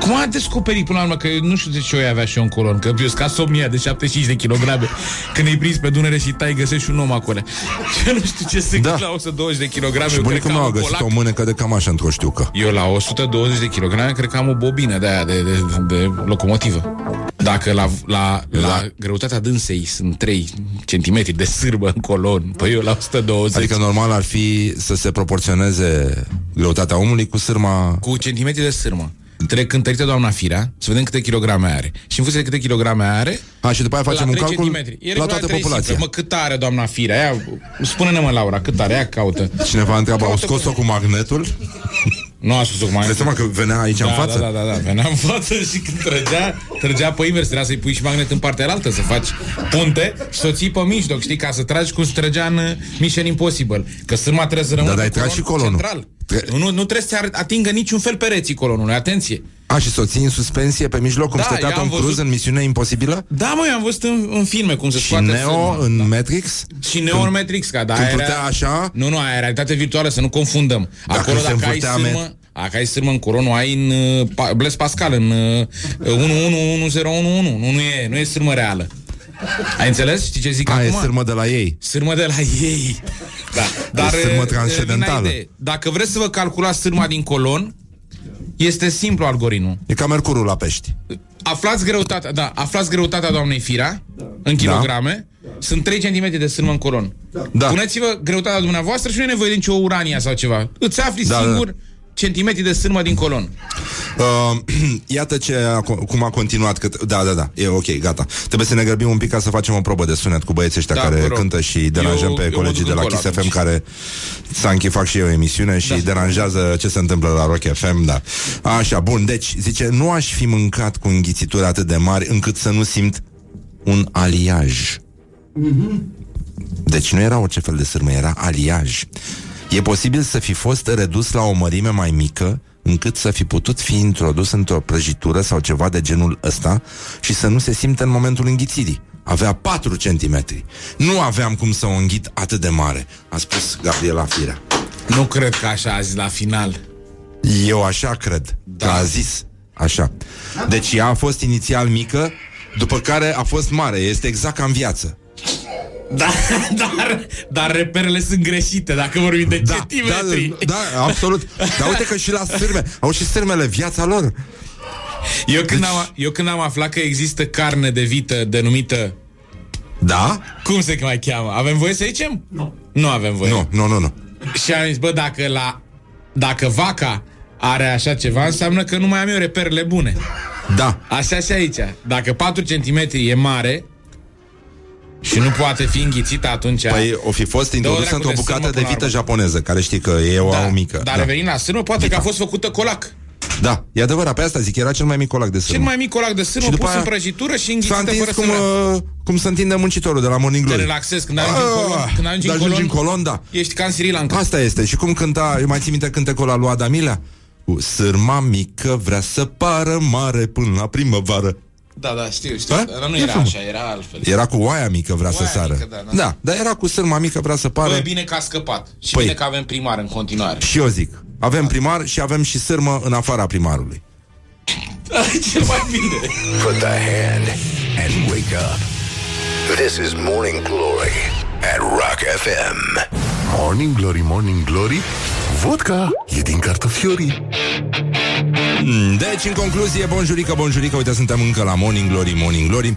Cum a descoperit până la urmă Că nu știu de ce o avea și eu în colon Că eu ca somnia de 75 de kilograme Când îi prins pe Dunăre și tai Găsești un om acolo Eu nu știu ce se Da. da. la 120 de kilograme Și eu cred bunicul că meu am a un găsit colac. o mânecă de cam așa într-o știucă. Eu la 120 de kilograme cred că am o bobină de aia de, de, de locomotivă. Dacă la, la, la greutatea dânsei sunt 3 cm de sârbă în colon, păi eu la 120 Adică normal ar fi să se proporționeze greutatea omului cu sârma... cu centimetri de sârmă. Trebuie cântărită doamna Firea, să vedem câte kilograme are. Și în funcție de câte kilograme are, A, și după aia facem la un 3 calcul centimetri. E la regula toată trei populația. cifre. Mă, cât are doamna Firea? Ia, spune-ne mă, Laura, cât are? Ia caută. Cineva întreabă, au Caută scos-o cu- cu magnetul? Nu a spus-o cum Îți dai seama că venea aici da, în față? Da, da, da, da. Venea în față și când trăgea, trăgea pe invers, trebuia să-i pui și magnet în partea altă, să faci punte și să o ții pe mijloc, știi, ca să tragi cum se trăgea în uh, Mission Impossible. Că sârma trebuie să rămână dar ai pe tras colon și colonul. Central. Tre- Nu, nu trebuie să atingă niciun fel pereții colonului, atenție. A, și să o ții în suspensie pe mijloc, cum Da, stătea eu am Tom Cruise văzut- în Misiune Imposibilă? Da, mă, eu am văzut în, în filme cum se Și scoate Neo sârma. în Da. Matrix? Și Neo în Matrix, ca, da, când aia plutea era... așa? Nu, nu, aia e realitate virtuală, să nu confundăm. Dacă Acolo, se dacă ai învârtea sârmă, met- dacă ai sârmă în colon, o ai în uh, pa- Blaise Pascal, în uh, 111011. Nu, nu e, nu e sârmă reală. Ai înțeles? Știi ce zic A, e acum? sârmă de la ei. Sârmă de la ei. Da. Dar sârmă uh, transcendentală. vin la idee. Dacă vreți să vă calculați sârma din colon, este simplu algoritmul. E ca mercurul la pești. Aflați greutatea, da, aflați greutatea doamnei Firea în kilograme. Sunt 3 cm de sârmă în colon. Da. Puneți-vă greutatea dumneavoastră și nu e nevoie de nicio urania sau ceva. Îți afli Da, singur centimetri de sârmă din colon. Uh, iată ce a, cum a continuat. Că, da, da, da, e ok, gata. Trebuie să ne grăbim un pic ca să facem o probă de sunet cu băieții ăștia Da, care vă rog. cântă și deranjăm Eu- pe eu mă colegii duc de la încolo Kiss FM atunci. care Sanchi fac și eu emisiune și Da. deranjează ce se întâmplă la Rock FM, da. Așa, bun, deci, zice, nu aș fi mâncat cu înghițituri atât de mari încât să nu simt un aliaj. Deci nu era orice fel de sârmă, era aliaj. E posibil să fi fost redus la o mărime mai mică încât să fi putut fi introdus într-o prăjitură sau ceva de genul ăsta și să nu se simte în momentul înghițirii. Avea 4 centimetri. Nu aveam cum să o înghit atât de mare, a spus Gabriela Firea. Nu cred că așa a zis la final. Eu așa cred, da. că a zis așa. Deci ea a fost inițial mică, după care a fost mare. Este exact ca în viață. Da, dar, dar reperele sunt greșite dacă vorbim de Da, centimetri. da, da, absolut. Dar uite că și la sârme, au și sârmele viața lor. Eu, când Deci- am, eu când am aflat că există carne de vită denumită Da? Cum se mai cheamă? Avem voie să zicem? Nu. Nu avem voie. Nu, nu, nu, nu. Și am zis, bă, dacă la... Dacă vaca are așa ceva, înseamnă că nu mai am eu reperele bune. Da. Așa și aici. Dacă 4 cm e mare, Și nu poate fi înghițită atunci. Păi o fi fost introdusă dracu într-o de bucată sârmă de până la vită urmă. japoneză, care știi că e o da, au mică. Dar da. revenind la sârmă, poate că a fost făcută colac. da, e adevărat, pe asta zic, era cel mai mic colac de sârmă. Cel mai mic colac de sârmă Și după pus aia în prăjitură și S-a înghițită întins fără cum, sârmă. uh, cum se întinde muncitorul de la Morning Te Glory. relaxezi când ajungi în Ah, colon, când ajungi da, în ajungi colon, în colon, da. Ești ca în Sri Lanka. Asta este. Și cum cânta, eu mai țin minte cântecul ăla lui Adamilea? Cu sârma mică vrea să pară mare până la primăvară. Da, da, știu, știu. A? Dar nu E era frumos. așa, era altfel. Era cu oaia mică vrea Oaia să sară. mică, da, da. da, dar era cu sârma mică vrea să pară. Bă, e bine că a scăpat. Și Păi. bine că avem primar în continuare. Și eu zic, avem primar și avem și sârmă în afara primarului. Cel mai bine. Put the hand and wake up. This is Morning Glory at Rock FM. Morning Glory, Morning Glory Vodka e din cartofiorii Mm, Deci, în concluzie, bonjurică, bonjurică, uite, suntem încă la Morning Glory, Morning Glory.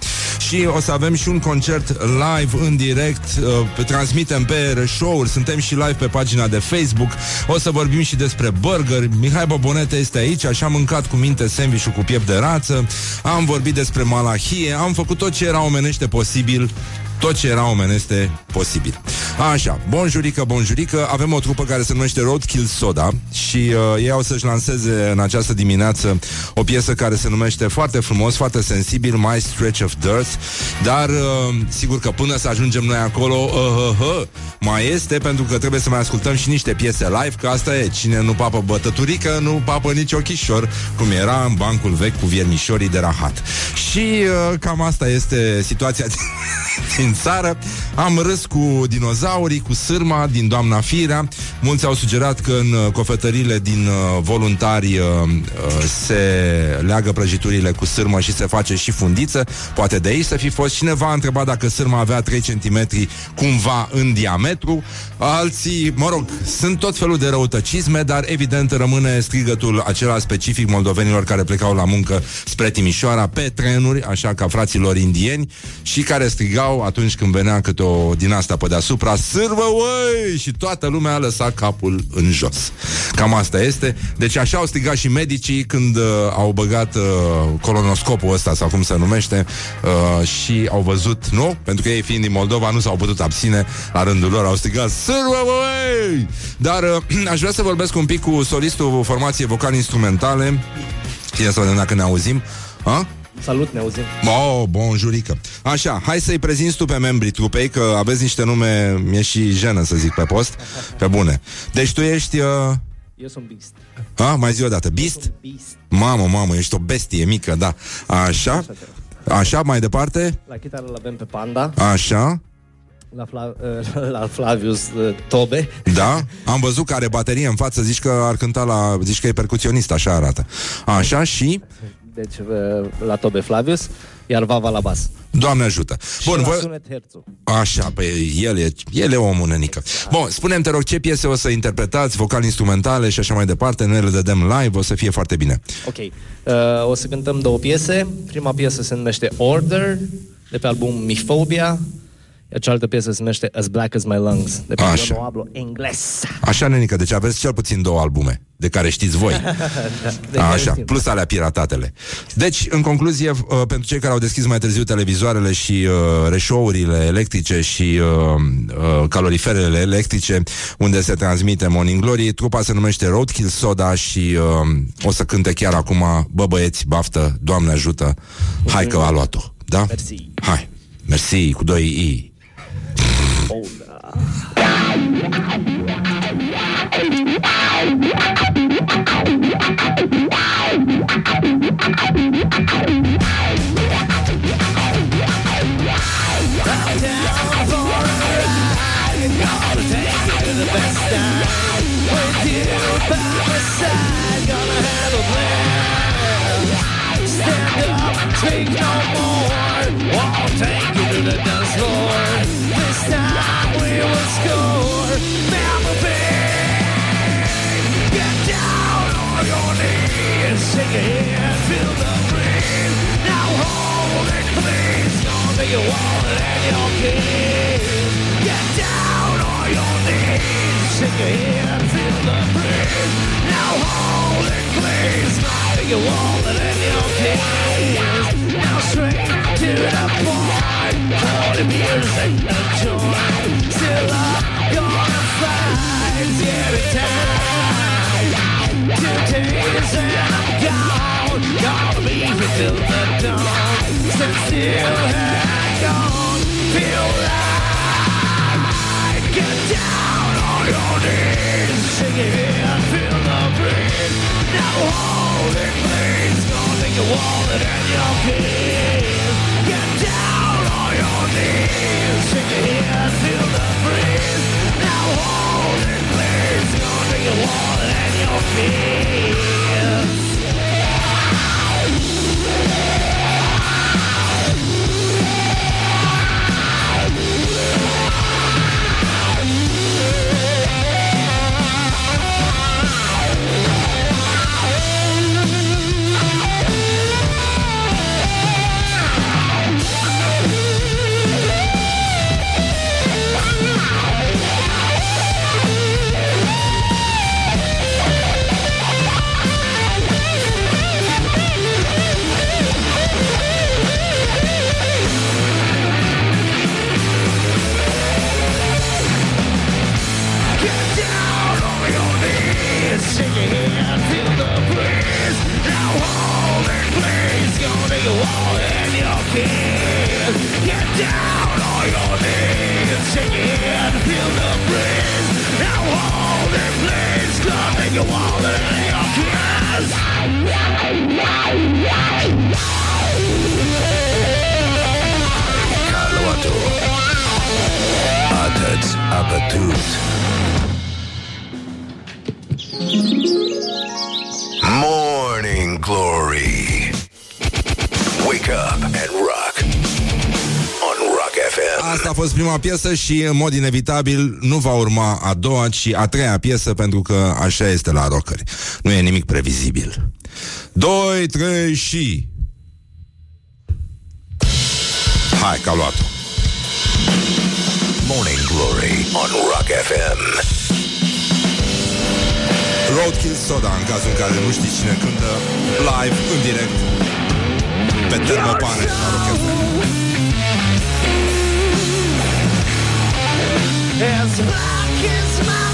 Și o să avem și un concert live în direct, uh, pe- transmitem pe show-uri, suntem și live pe pagina de Facebook, o să vorbim și despre burger, Mihai Bobonete este aici, așa am mâncat cu minte sandwich cu piept de rață, am vorbit despre malahie, am făcut tot ce era omenește posibil tot ce era omeneste posibil. Așa, bonjurică, bonjurică, avem o trupă care se numește Roadkill Soda și uh, ei au să-și lanseze în această dimineață o piesă care se numește foarte frumos, foarte sensibil, My Stretch of Dirt, dar uh, sigur că până să ajungem noi acolo, uh, uh, uh, mai este pentru că trebuie să mai ascultăm și niște piese live, că asta e, cine nu papă bătăturică, nu papă nici ochișor, cum era în bancul vechi cu viermișorii de rahat. Și uh, cam asta este situația din, din țară. Am râs cu dinozaurii, cu sârma din doamna Firea. Mulți au sugerat că în uh, cofetările din uh, voluntari uh, uh, se leagă prăjiturile cu sârmă și se face și fundiță. Poate de aici să fi fost. Cineva a întrebat dacă sârma avea 3 cm cumva în diametru. Alții, mă rog, sunt tot felul de răutăcisme, dar evident rămâne strigătul acela specific moldovenilor care plecau la muncă spre Timișoara pe trenuri, așa ca fraților indieni, și care strigau atunci când venea câte o din asta pe deasupra, sârmă, uai! Și toată lumea a lăsat capul în jos. Cam asta este. Deci așa au strigat și medicii când uh, au băgat uh, colonoscopul ăsta, sau cum se numește, uh, și au văzut, nu? Pentru că ei fiind din Moldova nu s-au putut abține la rândul lor, au strigat sârmă, uai! Dar uh, aș vrea să vorbesc un pic cu solistul formației vocal-instrumentale. Ia să vedem dacă ne auzim. Ha? Salut, ne auzim. Oh, bonjurică. Așa, hai să-i prezinți tu pe membrii trupei, că aveți niște nume, mi-e și jenă să zic pe post, pe bune. Deci tu ești, uh, Eu sunt Beast. a, mai zi o dată, Beast? Beast. Mamă, mamă, ești o bestie mică, da. Așa, așa, mai departe, La chitară îl avem pe Panda, așa, la, Fla- la Flavius uh, Tobe. da. Am văzut că are baterie în față, zici că ar cânta la, zici că e percuționist, așa arată. Așa și, Deci uh, la Tobe Flavius, iar Vava la bas. Doamne ajută. Bun, Bun, și la voi... sunet Herțu. Așa, păi el e, el e omul nenică. Bun, spunem te rog ce piese o să interpretați, vocal-instrumentale și așa mai departe, noi le dădem live, o să fie foarte bine. Ok. Uh, o să cântăm două piese. Prima piesă se numește Order, de pe album Miphobia. Iar cealaltă piesă se numește As Black As My Lungs, de pe Așa. Eu no hablo englez. Așa, nenică, deci aveți cel puțin două albume, de care știți voi. De care Așa, știm. plus alea piratatele. Deci, în concluzie, uh, pentru cei care au deschis mai târziu televizoarele și uh, reșourile electrice și uh, uh, caloriferele electrice, unde se transmite Morning Glory, trupa se numește Roadkill Soda și uh, o să cânte chiar acum, bă băieți, baftă, Doamne ajută, hai că a luat-o, da? Mersi. Hai, mersi, cu doi I. Take no more. I'll take you to the dance floor. Now hold it, please to your wall and in your tears. Now straight to the point. Holy music and joy. Still I'm gonna find every time. to days and I'm gone. Gonna be here till the dawn. Since you had gone, feel like get down your knees. Shake your head, feel the breeze. Now hold it, please. Gonna take your wallet and your keys. Get down on your knees. Shake your head, feel the breeze. Now hold it, please. Gonna take your wallet and your keys. Shake your head, feel the breeze. Now hold it, please. Gonna take your wallet and your keys. Get down on your knees, shake your head, feel the breeze. Now hold it, please. Gonna take your wallet and your keys. Carloto. Atât abătut. Glory. Wake up and rock. On Rock FM. Asta a fost prima piesă și în mod inevitabil nu va urma a doua, ci a treia piesă pentru că așa este la rockeri. Nu e nimic previzibil. 2, 3 și... Hai, că a luat Morning Glory on Rock FM. Roadkill Soda, în cazul în care nu știi cine cântă live, în direct, pe termopane la Rock FM. As black as my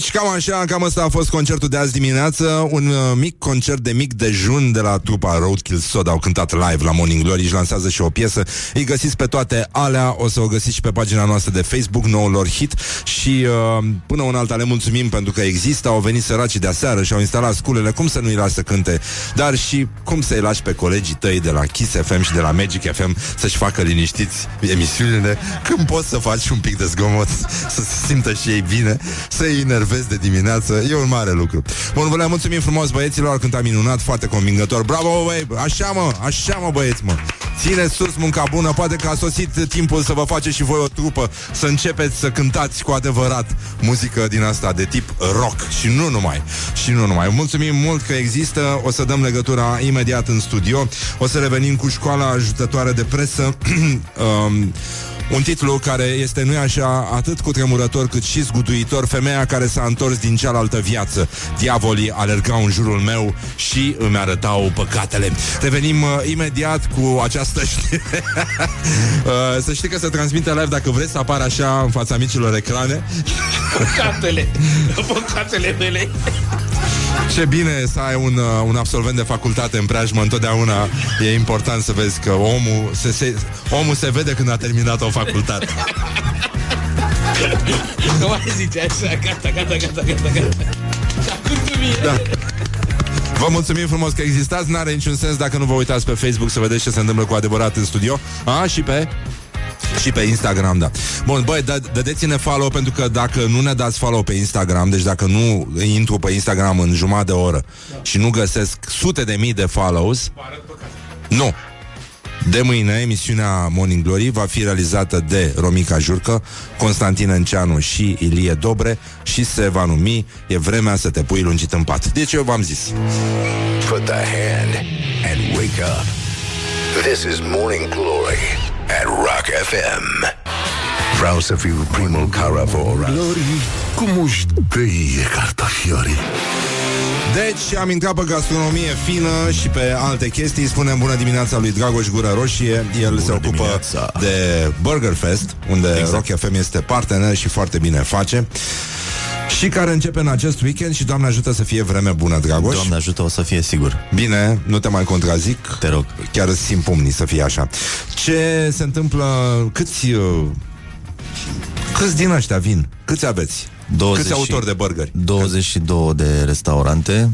Deci, cam așa, cam asta a fost concertul de azi dimineață. Un uh, mic concert de mic dejun de la trupa Roadkill Soda Au cântat live la Morning Glory. Își lansează și o piesă. Îi găsiți pe toate alea. O să o găsiți și pe pagina noastră de Facebook Noul lor hit. Și uh, până un alta le mulțumim pentru că există. Au venit săracii de aseară și au instalat sculele. Cum să nu-i lași să cânte? Dar și cum să-i lași pe colegii tăi de la Kiss FM și de la Magic FM Să-și facă liniștiți emisiunile? Când poți să faci un pic de zgomot Să se simtă și ei bine Să-i enervezi de dimineață E un mare lucru. Bun, vă le mulțumim frumos băieților Când a minunat, foarte convingător. Bravo, băi, așa mă, așa mă băieți mă. Ține sus munca bună Poate că a sosit timpul să vă faceți și voi o trupă Să începeți să cântați cu adevărat Muzică din asta de tip rock. Și nu numai Și nu numai. Mulțumim mult că există O să dăm legătura imediat în studio. O să revenim cu școala ajutătoare de presă um, un titlu care este, nu așa, atât cu tremurător cât și zguduitor. Femeia care s-a întors din cealaltă viață. Diavolii alergau în jurul meu și îmi arătau păcatele. Revenim uh, imediat cu această știre. Uh, Să știi că se transmite live dacă vreți să apară așa în fața micilor ecrane. Păcatele. Păcatele mele. Ce bine să ai un, uh, un absolvent de facultate în preajmă. Întotdeauna e important să vezi că omul se, se, omul se vede când a terminat o facultate Nu mai zice așa Gata, gata, gata, gata, gata. Și acum tu mie Da. Vă mulțumim frumos că existați. N-are niciun sens dacă nu vă uitați pe Facebook Să vedeți ce se întâmplă cu adevărat în studio. A, și pe... Și pe Instagram, da. Bun, băi, dă- dădeți-ne follow pentru că dacă nu ne dați follow pe Instagram, deci dacă nu intru pe Instagram în jumătate de oră și nu găsesc sute de mii de follows, nu. De mâine, emisiunea Morning Glory va fi realizată de Romica Jurcă, Constantin Înceanu și Ilie Dobre și se va numi E vremea să te pui lungit în pat. Deci eu v-am zis. Put the hand and wake up. This is Morning Glory at Rock FM. Vreau să fiu primul care vă ora. Glory Cum își dăie cartofiorii Deci am intrat pe gastronomie fină și pe alte chestii Spunem bună dimineața lui Dragoș Gură Roșie El se ocupă dimineața. de Burger Fest Unde exact. Rock FM este partener și foarte bine face și care începe în acest weekend și Doamne ajută să fie vreme bună, Dragoș. Doamne ajută, o să fie sigur. Bine, nu te mai contrazic. Te rog. Chiar îți simt pumnii să fie așa. Ce se întâmplă? Câți... uh, Câți din ăștia vin? Câți aveți? 20 Câți autori de burgeri? 22 de restaurante.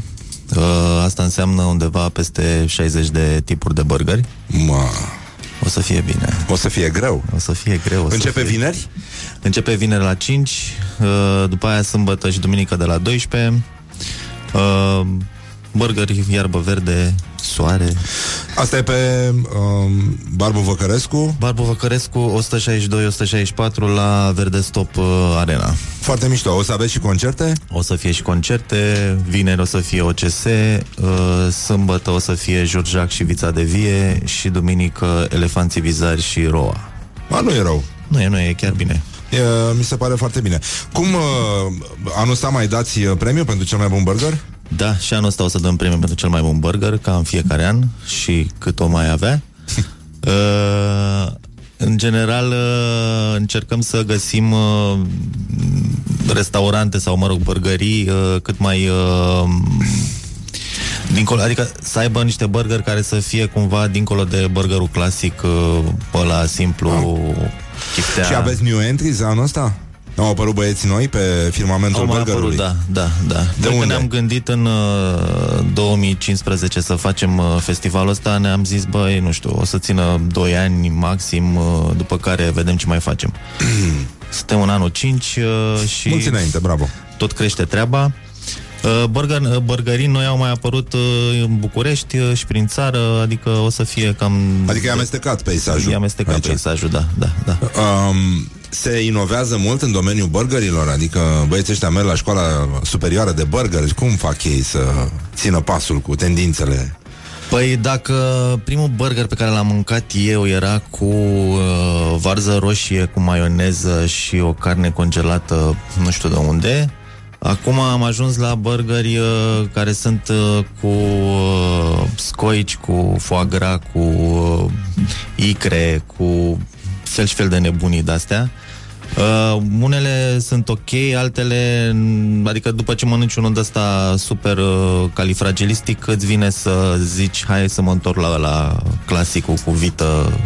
Uh, Asta înseamnă undeva peste 60 de tipuri de burgeri. Mă, O să fie bine. o să fie greu. O să fie greu. O să Începe fie... vineri? Începe vineri la 5, uh, după aia sâmbătă și duminică de la 12. Uh, burgeri, iarbă verde, soare. Asta e pe um, Barbu Văcărescu. Barbu Văcărescu 162-164 la Verde Stop uh, Arena. Foarte mișto. O să aveți și concerte? O să fie și concerte, vineri o să fie OCS, uh, sâmbătă o să fie Jurjac și Vița de Vie și duminică Elefanții Vizari și Roa. A, nu e rău. Nu e, nu e, e chiar bine. E, mi se pare foarte bine. Cum uh, anul ăsta mai dați uh, premiu pentru cel mai bun burger? Da, și anul ăsta o să dăm premiu pentru cel mai bun burger, ca în fiecare an și cât o mai avea. uh, în general, uh, încercăm să găsim uh, restaurante sau, mă rog, burgerii uh, cât mai... Uh, Dincolo, adică să aibă niște burgeri care să fie cumva dincolo de burgerul clasic, uh, pe ăla simplu, chiftea. Și aveți new entries anul ăsta? Au apărut băieți noi pe firmamentul Au mai burgerului? apărut, da, da, da. De unde? când ne-am gândit în uh, 2015 să facem uh, festivalul ăsta, ne-am zis, băi, nu știu, o să țină 2 ani maxim, uh, după care vedem ce mai facem. Suntem în anul 5 uh, și Mulți înainte, bravo. tot crește treaba. Uh, Burger, uh, burgerii noi au mai apărut uh, în București uh, și prin țară, adică o să fie cam... Adică e amestecat peisajul. E amestecat aici. peisajul, da, da, da. Um, se inovează mult în domeniul burgerilor, adică băieții ăștia merg la școala superioară de burgeri, cum fac ei să țină pasul cu tendințele? Păi dacă primul burger pe care l-am mâncat eu era cu uh, varză roșie, cu maioneză și o carne congelată, nu știu de unde, acum am ajuns la burgeri uh, care sunt uh, cu uh, scoici, cu foie gras, cu uh, icre, cu fel și fel de nebunii de-astea. Uh, unele sunt ok, altele, n- adică după ce mănânci unul de ăsta super uh, califragilistic, îți vine să zici, hai să mă întorc la, la clasicul cu vită.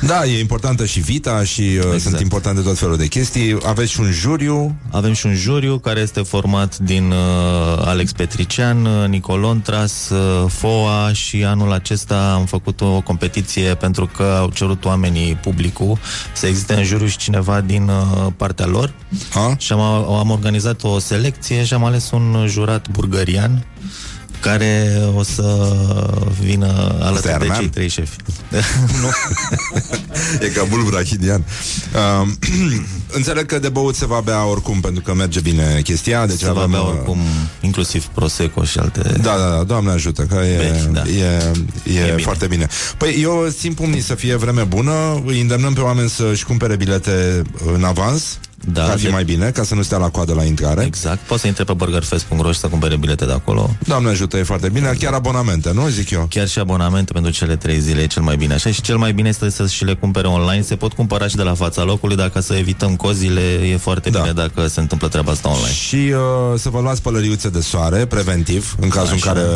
Da, e importantă și vita și uh, Exact. sunt importante tot felul de chestii. Aveți și un juriu. Avem și un juriu care este format din uh, Alex Petrician, uh, Nicolon Tras, uh, FOA și anul acesta am făcut o competiție pentru că au cerut oamenii, publicul, să existe în juriu și cineva din uh, partea lor. Ha? Și am, am organizat o selecție și am ales un jurat bulgarian care o să vină alături de armean? cei trei șefi. nu. E ca bulbrachidian. Uh, înțeleg că de băut se va bea oricum, pentru că merge bine chestia. Deci Se va avem, avea uh, oricum inclusiv Prosecco și alte... Da, da, da, Doamne ajută, că e, Vechi, da. e, e, bine. foarte bine. Păi eu țin pumnii să fie vreme bună, îi îndemnăm pe oameni să-și cumpere bilete în avans, Da, ar fi de- mai bine, ca să nu stea la coadă la intrare. Exact. Poți să intre pe burgerfest.ro și să cumpere bilete de acolo. Doamne ajută, e foarte bine, chiar abonamente, nu zic eu? Chiar și abonamente pentru cele trei zile e cel mai bine. Așa și cel mai bine este să și le cumpere online. Se pot cumpăra și de la fața locului, dacă să evităm cozile, e foarte Da. bine dacă se întâmplă treaba asta online. Și uh, să vă luați pălăriuțe de soare, preventiv, în cazul Așa. în care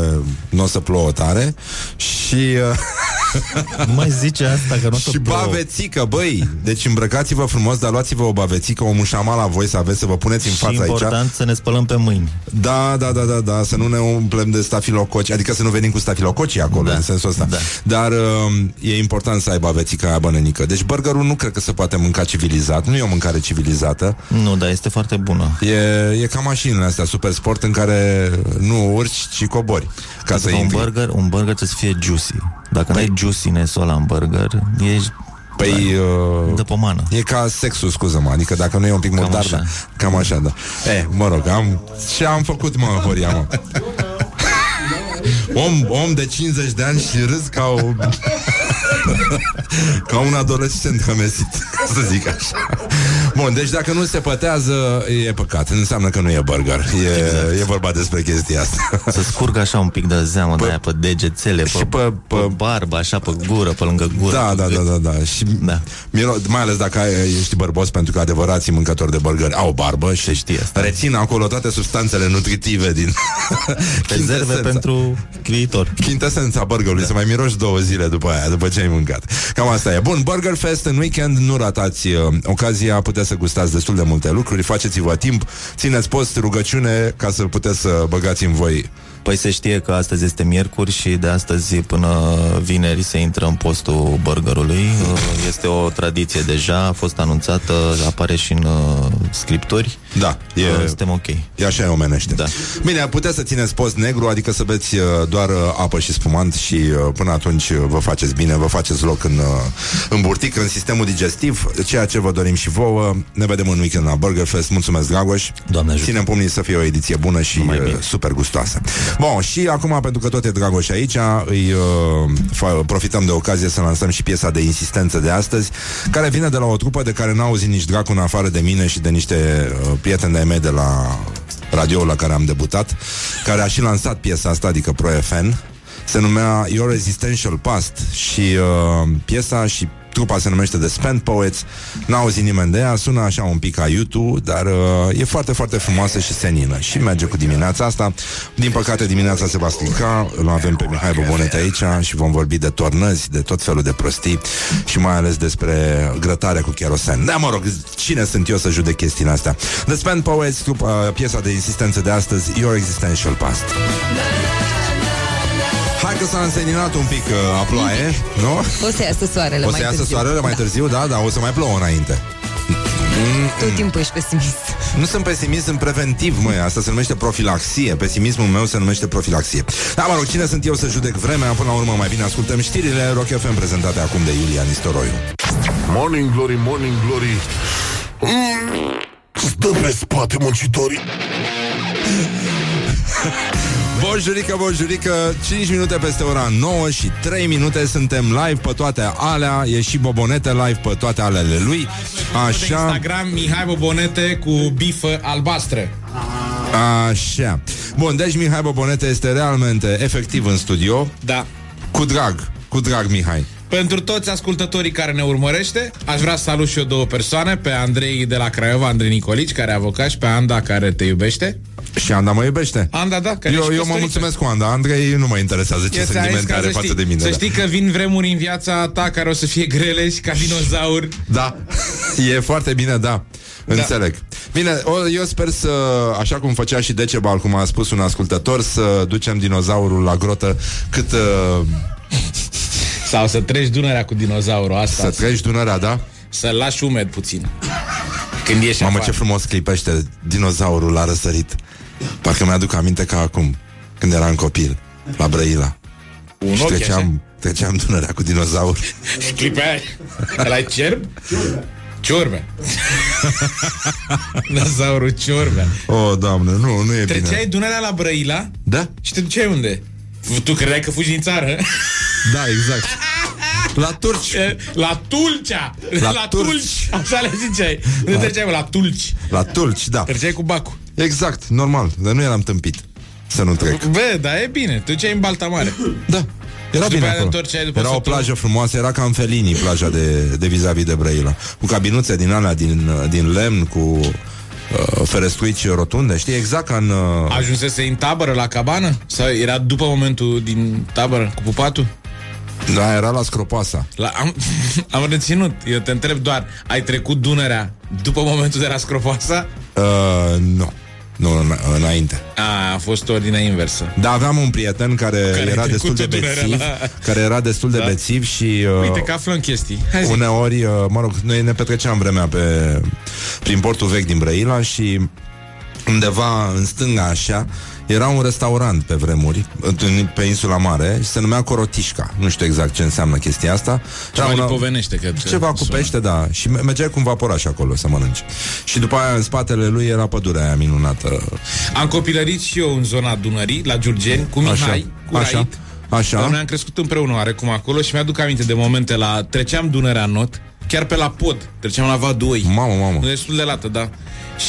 nu o să plouă tare. Și, uh, Nu mai zice asta, că nu și tot plouă. bavețică, băi! Deci îmbrăcați-vă frumos, dar luați-vă o bavețică, o mușama la voi să aveți, să vă puneți în Și fața aici. important să ne spălăm pe mâini. Da, da, da, da, da, să nu ne umplem de stafilococi, adică să nu venim cu stafilococii acolo, Da, în sensul ăsta. da. Dar uh, e important să aibă avețica aia bănănică. Deci burgerul nu cred că se poate mânca civilizat, nu e o mâncare civilizată. Nu, dar este foarte bună. E, e ca mașinile astea, super sport, în care nu urci, ci cobori. Ca să Pentru că un intri. burger, un burger trebuie să fie juicy. Dacă Păi- nu ai juiciness-ul ăla în burger, e Păi, uh, de pomană. E ca sexul, scuză-mă, adică dacă nu e un pic Cam murdar, așa. da, cam așa, da. E, mă rog, am, ce am făcut, mă, Horia, mă? Om, om de 50 de ani și râs ca o... ca un adolescent hămesit, ca să zic așa. Bun, deci dacă nu se pătează, e păcat. Înseamnă că nu e burger. E, Exact. e vorba despre chestia asta. Să scurgă așa un pic de zeamă de aia pe degețele, și pe, pe- pe, pe- pe barbă, așa pe gură, pe lângă gură. Da, pe da, gât. da, da, da. Și Da. Miro, mai ales dacă ai, ești bărbos, pentru că adevărații mâncători de burgeri au barbă și Se știe asta. rețin acolo toate substanțele nutritive din Rezerve chintesența- pentru viitor. Chintesența burgerului, să mai miroși două zile după aia, după ce ai mâncat. Cam asta e. Bun, Burger Fest în weekend, nu ratați uh, ocazia, puteți să gustați destul de multe lucruri, faceți-vă timp, țineți post, rugăciune, ca să puteți să băgați în voi Păi se știe că astăzi este miercuri și de astăzi până vineri se intră în postul burgerului. Uh, Este o tradiție deja, a fost anunțată, apare și în uh, scripturi. Da, e, Uh, Suntem ok. E așa e omenește. Da. Bine, puteți să țineți post negru, adică să beți uh, doar uh, apă și spumant și uh, până atunci uh, vă faceți bine, vă faceți loc în, uh, în burtic, în sistemul digestiv, ceea ce vă dorim și vouă. Ne vedem în weekend la Burger Fest. Mulțumesc, Dragoș. Doamne ajută. Ținem pumnii să fie o ediție bună și Numai uh, bine. super gustoasă. Bun, și acum, pentru că tot e Dragoș aici, îi uh, fa- profităm de ocazie să lansăm și piesa de insistență de astăzi, care vine de la o trupă de care n-a auzit nici dracu în afară de mine și de niște uh, prieteni de-ai mei de la radio la care am debutat, care a și lansat piesa asta, adică Pro FN, se numea Your Existential Past și uh, piesa și trupa se numește The Spent Poets. N-a auzit nimeni de ea, sună așa un pic ca YouTube Dar uh, e foarte, foarte frumoasă și senină Și merge cu dimineața asta. Din păcate dimineața se va strica Îl avem pe Mihai Bobonet aici Și vom vorbi de tornăzi, de tot felul de prostii Și mai ales despre grătare cu cherosen. Da, mă rog, cine sunt eu să judec chestiile astea? The Spent Poets, trupa, piesa de insistență de astăzi Your Existential Past Hai că s-a înseninat un pic uh, a ploaie, nu? O să iasă soarele O mai să iasă târziu. soarele mai Da. târziu, da, da, o să mai plouă înainte. Tot timpul ești pesimist. Nu sunt pesimist, sunt preventiv, măi, asta se numește profilaxie. Pesimismul meu se numește profilaxie. Da, mă rog, cine sunt eu să judec vremea? Până la urmă, mai bine ascultăm știrile Rock FM prezentate acum de Iulia Nistoroiu. Morning Glory, Morning Glory mm, Stă pe spate muncitorii Bonjurică, bonjurică 5 minute peste ora 9 și 3 minute Suntem live pe toate alea E și Bobonete live pe toate alele lui Pe Așa, Instagram Mihai Bobonete cu bifă albastră. așa Bun, deci Mihai Bobonete este realmente efectiv în studio Da. Cu drag, cu drag Mihai Pentru toți ascultătorii care ne urmărește, aș vrea să salut și eu două persoane, pe Andrei de la Craiova, Andrei Nicolici, care e avocat, și pe Anda, care te iubește. Și Anda mă iubește. Anda, da, care e Eu, și eu mă căsătoriță. mulțumesc cu Anda. Andrei nu mă interesează ce Eu ți-am zis sentimente ca are să față știi- de mine. Să da. știi că vin vremuri în viața ta care o să fie grele și ca dinozaur. Da, e foarte bine, da. Înțeleg. Bine, o, eu sper să, așa cum făcea și Decebal, cum a spus un ascultător, să ducem dinozaurul la grotă cât uh, Sau să treci Dunărea cu dinozaurul asta. să treci Dunărea, da? Să-l lași umed puțin. Când ieși Mamă, afară. ce frumos clipește dinozaurul la răsărit. Parcă mi-aduc aminte ca acum, când eram copil, la Brăila. Un și ochi treceam, treceam Dunărea cu dinozaur. Și clipea Ăla cerb? Ciorbe. Dinozaurul ciorbe. O, oh, doamne, nu, nu e Treceai bine. Dunărea la Brăila Da? și te duceai unde? Tu credeai că fugi din țară? Da, exact. La turci. La Tulcea! La La, turci. Tulci! Așa le ziceai. Unde treceai, mă? La Tulci. La turci, da. Treceai cu bacul. Exact, normal, dar nu eram tâmpit să nu trec. Bă, dar e bine. Te duceai în Balta Mare. Da. Era Și după bine aia te acolo. întorceai după Era o săptămână. plajă frumoasă, era ca în Felini, plaja de, de vis-a-vis de Brăila. Cu cabinuțe din alea, din, din lemn, cu uh, ferestruici rotunde, știi, exact ca în... Uh, Ajunsese în tabără la cabană? Sau era după momentul din tabără cu pupatul? Da, era la Scropoasa. La, am, am reținut. Eu te întreb doar, ai trecut Dunărea după momentul de la Scropoasa? Uh, nu, nu, în, înainte. A, a fost ordinea inversă. Da, aveam un prieten care, Care era ai destul de trecut-o Dunărea bețiv, la- care era destul de Da. bețiv și... Uh, Uite că aflăm chestii. Hai zi. Uneori, uh, mă rog, noi ne petreceam vremea pe, prin portul vechi din Brăila și undeva în stânga așa era un restaurant pe vremuri în- pe insula mare și se numea Corotișca. Nu știu exact ce înseamnă chestia asta. Ceva Era una- lipovenește, cred că Ceva cu sună. pește, da. Și me- mergeai cu un vaporaș acolo să mănânci. Și după aia în spatele lui era pădurea aia minunată. Am copilărit și eu în zona Dunării, la Giurgeni, cu Așa. Mihai, cu Așa. Raid. Așa. Dar noi am crescut împreună oarecum acolo și mi-aduc aminte de momente la... Treceam Dunărea în not, chiar pe la pod. Treceam la Vad 2. Mamă, mamă. Destul de lată, da.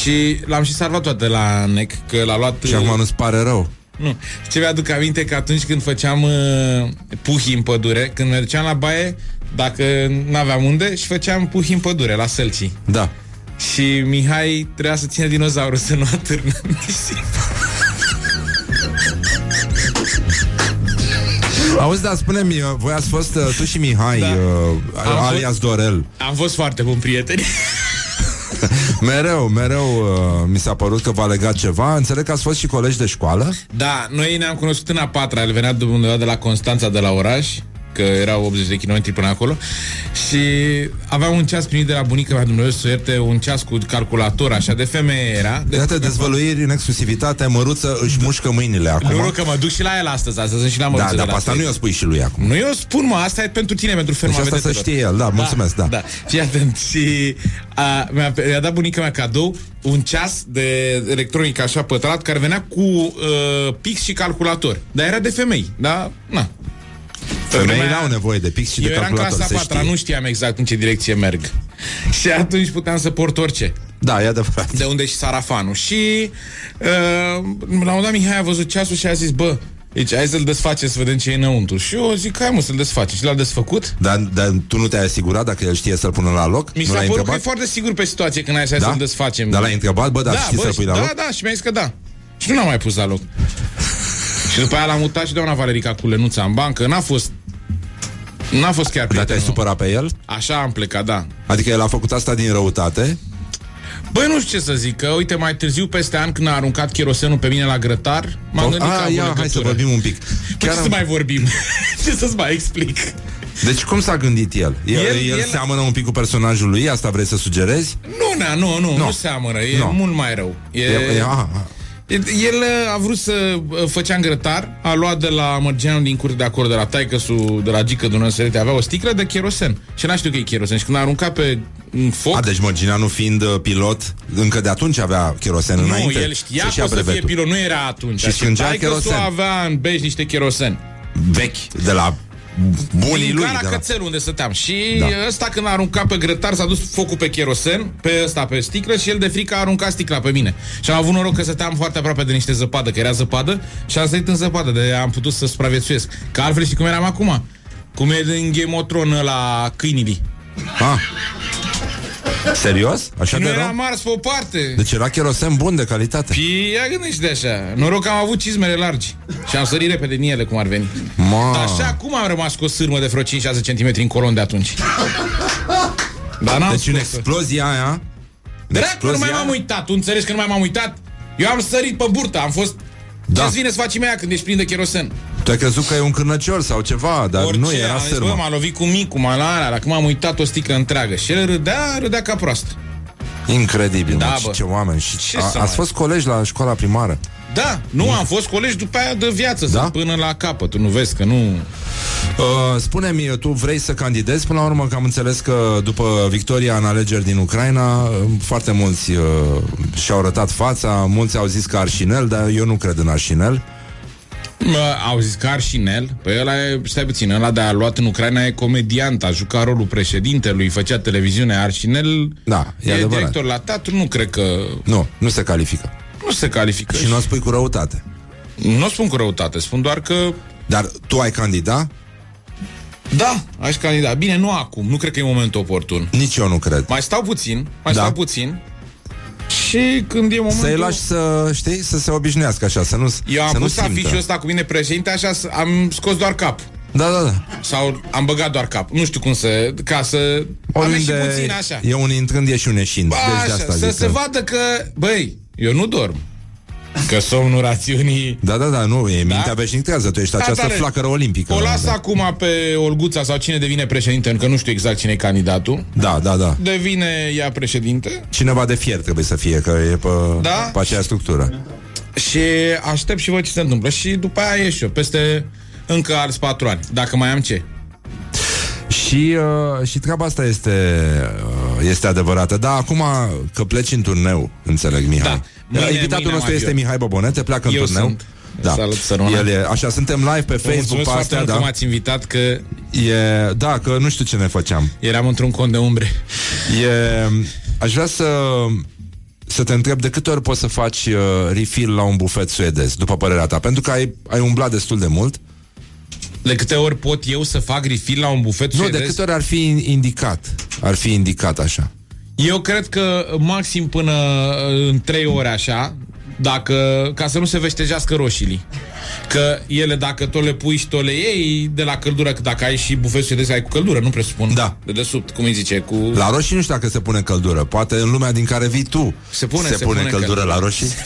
Și l-am și salvat toate la NEC, că l-a luat... Și acum nu-ți pare rău. Nu. Ce mi-aduc aminte că atunci când făceam uh, puhi în pădure, când mergeam la baie, dacă n-aveam unde, și făceam puhi în pădure, la sălcii. Da. Și Mihai trebuia să țină dinozaurul să nu atârnă în nisip. Auzi, dar spune-mi, uh, voi ați fost uh, tu și Mihai, Da. uh, Am alias fost- Dorel. Am fost foarte buni prieteni. Mereu, mereu uh, mi s-a părut că v-a legat ceva. Înțeleg că ați fost și colegi de școală. Da, noi ne-am cunoscut în a patra, el venea de undeva de la Constanța, de la oraș, că erau 80 de kilometri până acolo și aveam un ceas primit de la bunica mea, Dumnezeu să o ierte, un ceas cu calculator, așa, de femeie era. De Iată, dezvăluiri în exclusivitate, măruță își mușcă mâinile acum. Nu, nu, că mă duc și la el astăzi, astăzi sunt și la Da, măruță dar de pe la asta State. nu i-o spui și lui acum. Nu, eu spun, mă, asta e pentru tine, pentru ferma Deci asta să vedetelor. știe el, da, mulțumesc, da. da. Fii atent, și a, mi-a, mi-a dat bunica mea cadou un ceas de electronică așa pătrat care venea cu uh, pix și calculator. Dar era de femei, da? Na. Femeile Lumea- au nevoie de pix și Eu de eram calculator, clasa se 4 știe. nu știam exact în ce direcție merg. Și atunci puteam să port orice. Da, e adevărat. De unde și sarafanul. Și uh, la un moment dat Mihai a văzut ceasul și a zis, bă, deci hai să-l desface să vedem ce e înăuntru. Și eu zic, hai mă să-l desface. Și l-a desfăcut. Dar, dar tu nu te-ai asigurat dacă el știe să-l pună la loc? Mi nu s-a l-ai părut că e întrebat? foarte sigur pe situație când ai să, Da? să-l desfacem. Dar l-ai întrebat, bă, dar știi bă, să-l pui la da, loc? da, și mi-a zis că da. Și nu l-am mai pus la loc. Și după aia l-am mutat și doamna Valerica cu lenuța în bancă. N-a fost... N-a fost chiar Dar te-ai prietenul. supărat pe el? Așa am plecat, da. Adică el a făcut asta din răutate? Băi, nu știu ce să zic, că uite, mai târziu, peste an, când a aruncat cherosenul pe mine la grătar, m-am gândit că A, am ia, o hai să legătură. vorbim un pic. Păi Chiar ce să am... mai vorbim? ce să-ți mai explic? Deci cum s-a gândit el? El, El- el, el el- seamănă un pic cu personajul lui? Asta vrei să sugerezi? Nu, na, nu, nu, Nu. nu seamănă, e Nu. mult mai rău. E, E, e, a, a. El uh, a vrut să uh, făcea în grătar, a luat de la mărgeanul din curte de acolo, de la taică de la Gică Dunăsărete, avea o sticlă de cherosen. Și n-a știut că e cherosen. Și când a aruncat pe în foc, A, deci Mărgineanu fiind uh, pilot, încă de atunci avea cherosen nu, înainte el știa să-și că ia o să fie brevetul. pilot, nu era atunci. Și strângea taică-su cherosen. avea în bej niște cherosen. Vechi, de la bunii Din lui. gara De la... cățel unde stăteam. Și Da. ăsta când a aruncat pe grătar s-a dus focul pe cherosen, pe ăsta pe sticlă și el de frică a aruncat sticla pe mine. Și am avut noroc că stăteam foarte aproape de niște zăpadă, că era zăpadă și am sărit în zăpadă, de am putut să supraviețuiesc. Că altfel știi cum eram acum? Cum e din Game of Thrones la câinii. Ah. Serios? Așa Și de nu era rău? mars pe o parte. Deci era cherosen bun de calitate. Și ia gândește așa. Noroc că am avut cizmele largi. Și am sărit repede din ele cum ar veni. Ma. Dar așa cum am rămas cu o sârmă de vreo 5-6 cm în colon de atunci? Dar n-am Deci în scos-o. explozia aia... în Dracu, nu mai explozia m-am aia- uitat. Tu înțelegi că nu mai m-am uitat? Eu am sărit pe burtă, am fost... Da. Ce-ți vine să faci mea când ești plin de cherosen? Tu ai crezut că e un cârnăcior sau ceva, dar Orice, nu, era am zis, bă, sârmă. m-a lovit cu micul, m-a la alea, dacă m-am uitat o sticlă întreagă. Și el râdea, râdea ca proastă. Incredibil, Da, mă, bă. și ce oameni. Și Ce a, să ați mai- fost colegi la școala primară. Da, nu, am fost colegi după aia de viață, Da? da? până la capăt. Tu nu vezi că nu... Uh, spune-mi, tu vrei să candidezi până la urmă, că am înțeles că după victoria în alegeri din Ucraina, uh, foarte mulți uh, și-au arătat fața, mulți au zis că Arșinel, dar eu nu cred în Arșinel. Mă, au zis că Arșinel, păi ăla e, stai puțin, ăla de a luat în Ucraina e comediant, a jucat rolul președintelui, făcea televiziune. Arșinel Da, e e, adevărat. director la teatru, nu cred că Nu, nu se califică. nu se califică. Și nu o spui cu răutate. nu o spun cu răutate, spun doar că Dar tu ai candidat? da, aș candida. Bine, nu acum, nu cred că e momentul oportun. Nici eu nu cred. Mai stau puțin, mai Da. stau puțin. Și când e momentul... Să-i lași să, știi, să se obișnuiască așa, să nu Eu am să nu pus simtă. afișul ăsta cu mine președinte, așa s- am scos doar cap. Da, da, da. Sau am băgat doar cap. Nu știu cum să... Ca să... Am ieșit puțin așa. e un intrând, e și un ieșind. Ba, deci de așa, asta să zic se că... vadă că, băi, eu nu dorm. Că somnul rațiunii... Da, da, da, nu, e mintea Da? veșnictează, tu ești această Atare. flacără olimpică. O las da. acum pe Olguța sau cine devine președinte, încă nu știu exact cine e candidatul. da, da, da. Devine ea președinte Cineva de fier trebuie să fie, că e pe, Da? pe aceea structură. și aștept și văd ce se întâmplă. Și după aia ieși eu, peste încă alți patru ani, dacă mai am ce. Și, uh, și treaba asta este, uh, este adevărată. Da, acum că pleci în turneu, înțeleg, Mihai. Da. Mâine- Invitatul mâine nostru am este avion. Mihai Bobonete, pleacă în Eu turneu. sunt. Da. Salut, Săruna. El e, așa, suntem live pe Vă Facebook mulțumesc pe foarte astea, mult că da. m-ați invitat, că E, da, că nu știu ce ne făceam. eram într-un cont de umbre. E, aș vrea să să te întreb de câte ori poți să faci uh, refill la un bufet suedez, după părerea ta, pentru că ai, ai umblat destul de mult. De câte ori pot eu să fac refill la un bufet Nu, suedez? de câte ori ar fi indicat? Ar fi indicat așa. Eu cred că maxim până uh, în 3 ore așa, dacă, ca să nu se veștejească roșiile. Că ele, dacă tot le pui și tot le iei, de la căldură, că dacă ai și bufet suedez, ai cu căldură, nu presupun. Da. De desubt, cum îi zice, cu... La roșii nu știu dacă se pune căldură. Poate în lumea din care vii tu Se pune, se, se pune, pune căldură, căldură. la roșii.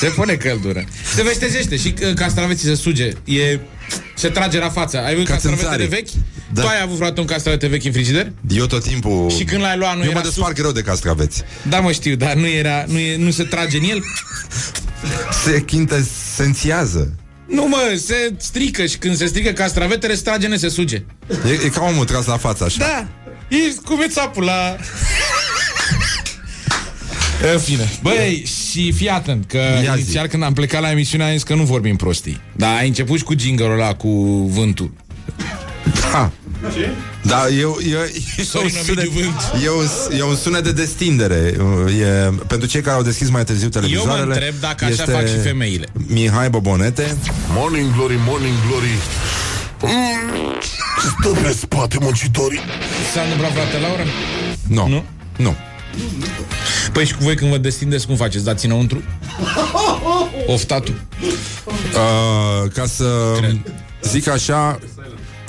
Se pune căldură. Se veștejește și uh, castraveții se suge. E... Se trage la față. Ai văzut Ca castravetele țânțarii. vechi? Da. Tu ai avut vreodată un castravete vechi în frigider? Eu tot timpul... Și când l-ai luat, nu Eu mă era desparc greu de castraveți. Da, mă știu, dar nu era, nu, e, nu se trage în el. Se chintesențiază. Nu, mă, se strică și când se strică castravetele, se trage, ne se suge. E, e ca omul tras la față, așa. Da, e cum e țapul la... În fine. Băi, și fii atent, că Ia zi. inițial când am plecat la emisiune am zis că nu vorbim prostii. Dar ai început și cu jingle ăla, cu vântul. Da. Da, eu, eu, e, Sorin un sunet, Ovidiu Vânt. e, un, e un sunet de destindere. E, pentru cei care au deschis mai târziu Eu televizoarele... mă întreb dacă așa fac și femeile. Mihai Bobonete. Morning Glory, Morning Glory mm, Stă pe spate muncitorii S-a întâmplat, frate, Laura? Nu. Nu? Nu. Păi și cu voi când vă destindeți, cum faceți? Dați înăuntru? Oftatul? Uh, ca să Cred. zic așa,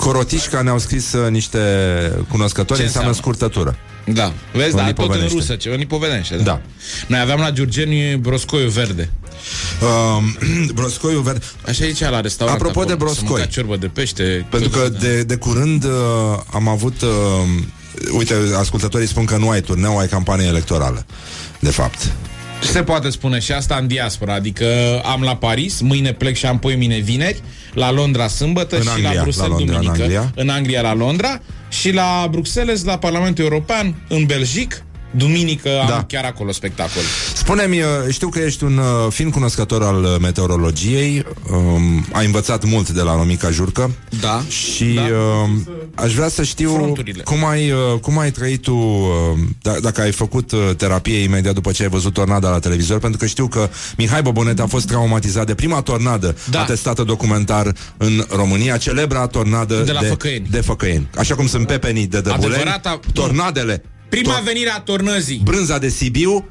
Corotișca ne-au scris uh, niște cunoscători, Ce înseamnă înseamnă? scurtătură. Da, vezi, O dar tot în nipovenește. rusă, ceva nipovenește. Da. Noi aveam la Giurgeniu broscoiu verde. Uh, broscoiul verde. Așa zicea la restaurant. Apropo acolo, de broscoi. Să mânca ciorbă de pește. Pentru că Da. de, de curând uh, am avut... Uh, uite, ascultătorii spun că nu ai turneu, ai campanie electorală. De fapt. Se poate spune și asta în diaspora, adică am la Paris, mâine plec și am poi mine vineri, la Londra sâmbătă În și Anglia, la la Bruxelles Londra, în duminică. Anglia. în Anglia la Londra și la Bruxelles, la Parlamentul European, în Belgic duminică am Da. chiar acolo spectacol. Spune-mi, uh, știu că ești un uh, fin cunoscător al uh, meteorologiei, um, ai învățat mult de la Romica Jurcă Da. și uh, aș vrea să știu Fronturile. cum ai, uh, cum ai trăit tu, uh, d- dacă ai făcut uh, terapie imediat după ce ai văzut tornada la televizor, pentru că știu că Mihai Bobonet a fost traumatizat de prima tornadă Da. atestată documentar în România, celebra tornadă De la de, Făcăieni. de Făcăieni. Așa cum sunt pepenii de Dăbuleni, Adevărata- tornadele, Prima to- venire a tornăzii. brânza de Sibiu,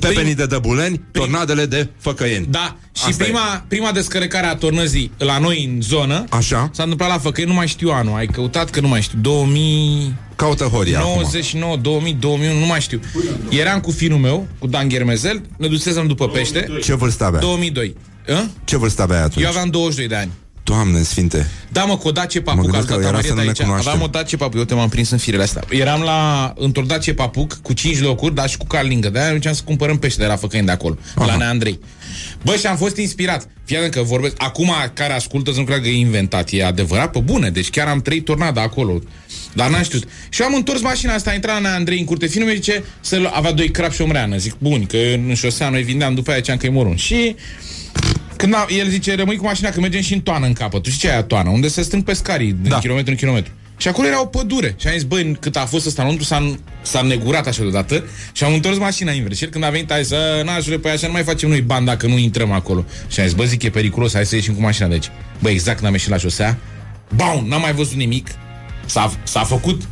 pepenii Prim- de Dăbuleni, tornadele de Făcăieni. Da, și Asta e. prima, prima descărcare a tornăzii la noi în zonă Așa. s-a întâmplat la Făcăi, nu mai știu anul, ai căutat că nu mai știu, 2000... Caută Horia acum. 99, 2000, 2001, nu mai știu. Eram cu finul meu, cu Dan Ghermezel, ne dusesem după pește, Ce vârstă avea? 2002. Hă? Ce vârstă avea atunci? Eu aveam 22 de ani. Doamne sfinte. Da, mă, cu o Dacia Mă Papuc, gândesc am că dat era să Marieta nu ne aici. cunoaștem. Aveam o Dacia Papuc, eu te m-am prins în firele astea. Eram la, într-o Dacia Papuc cu 5 locuri, dar și cu car lângă. De-aia încercam să cumpărăm pește de la Făcăini de acolo, Aha. la Nea Andrei. Bă, și am fost inspirat. Fii atent că vorbesc. Acum, care ascultă, să nu creadă că e inventat. E adevărat, pe bune. Deci chiar am trăit tornada acolo. Dar n-am știut. Și eu am întors mașina asta, a intrat la Nea Andrei în curte. Finul meu zice să avea doi crap și o mreană. Zic, bun, că în șosea noi vindeam după aia, ziceam că e morun. Și când a, el zice, rămâi cu mașina că mergem și în toană în capăt. Tu știi ce e aia toană? Unde se strâng pescarii din Da. kilometru în kilometru. Și acolo era o pădure. Și am zis, băi, cât a fost ăsta înăuntru, s-a, s-a negurat așa deodată și am întors mașina invers. Și el când a venit, a zis, "A, na, jure, păi așa nu mai facem noi bani dacă nu intrăm acolo. Și am zis, bă, zic, e periculos, hai să ieșim cu mașina de aici. Bă, exact când am ieșit la șosea, baun, n-am mai văzut nimic. S-a, s-a făcut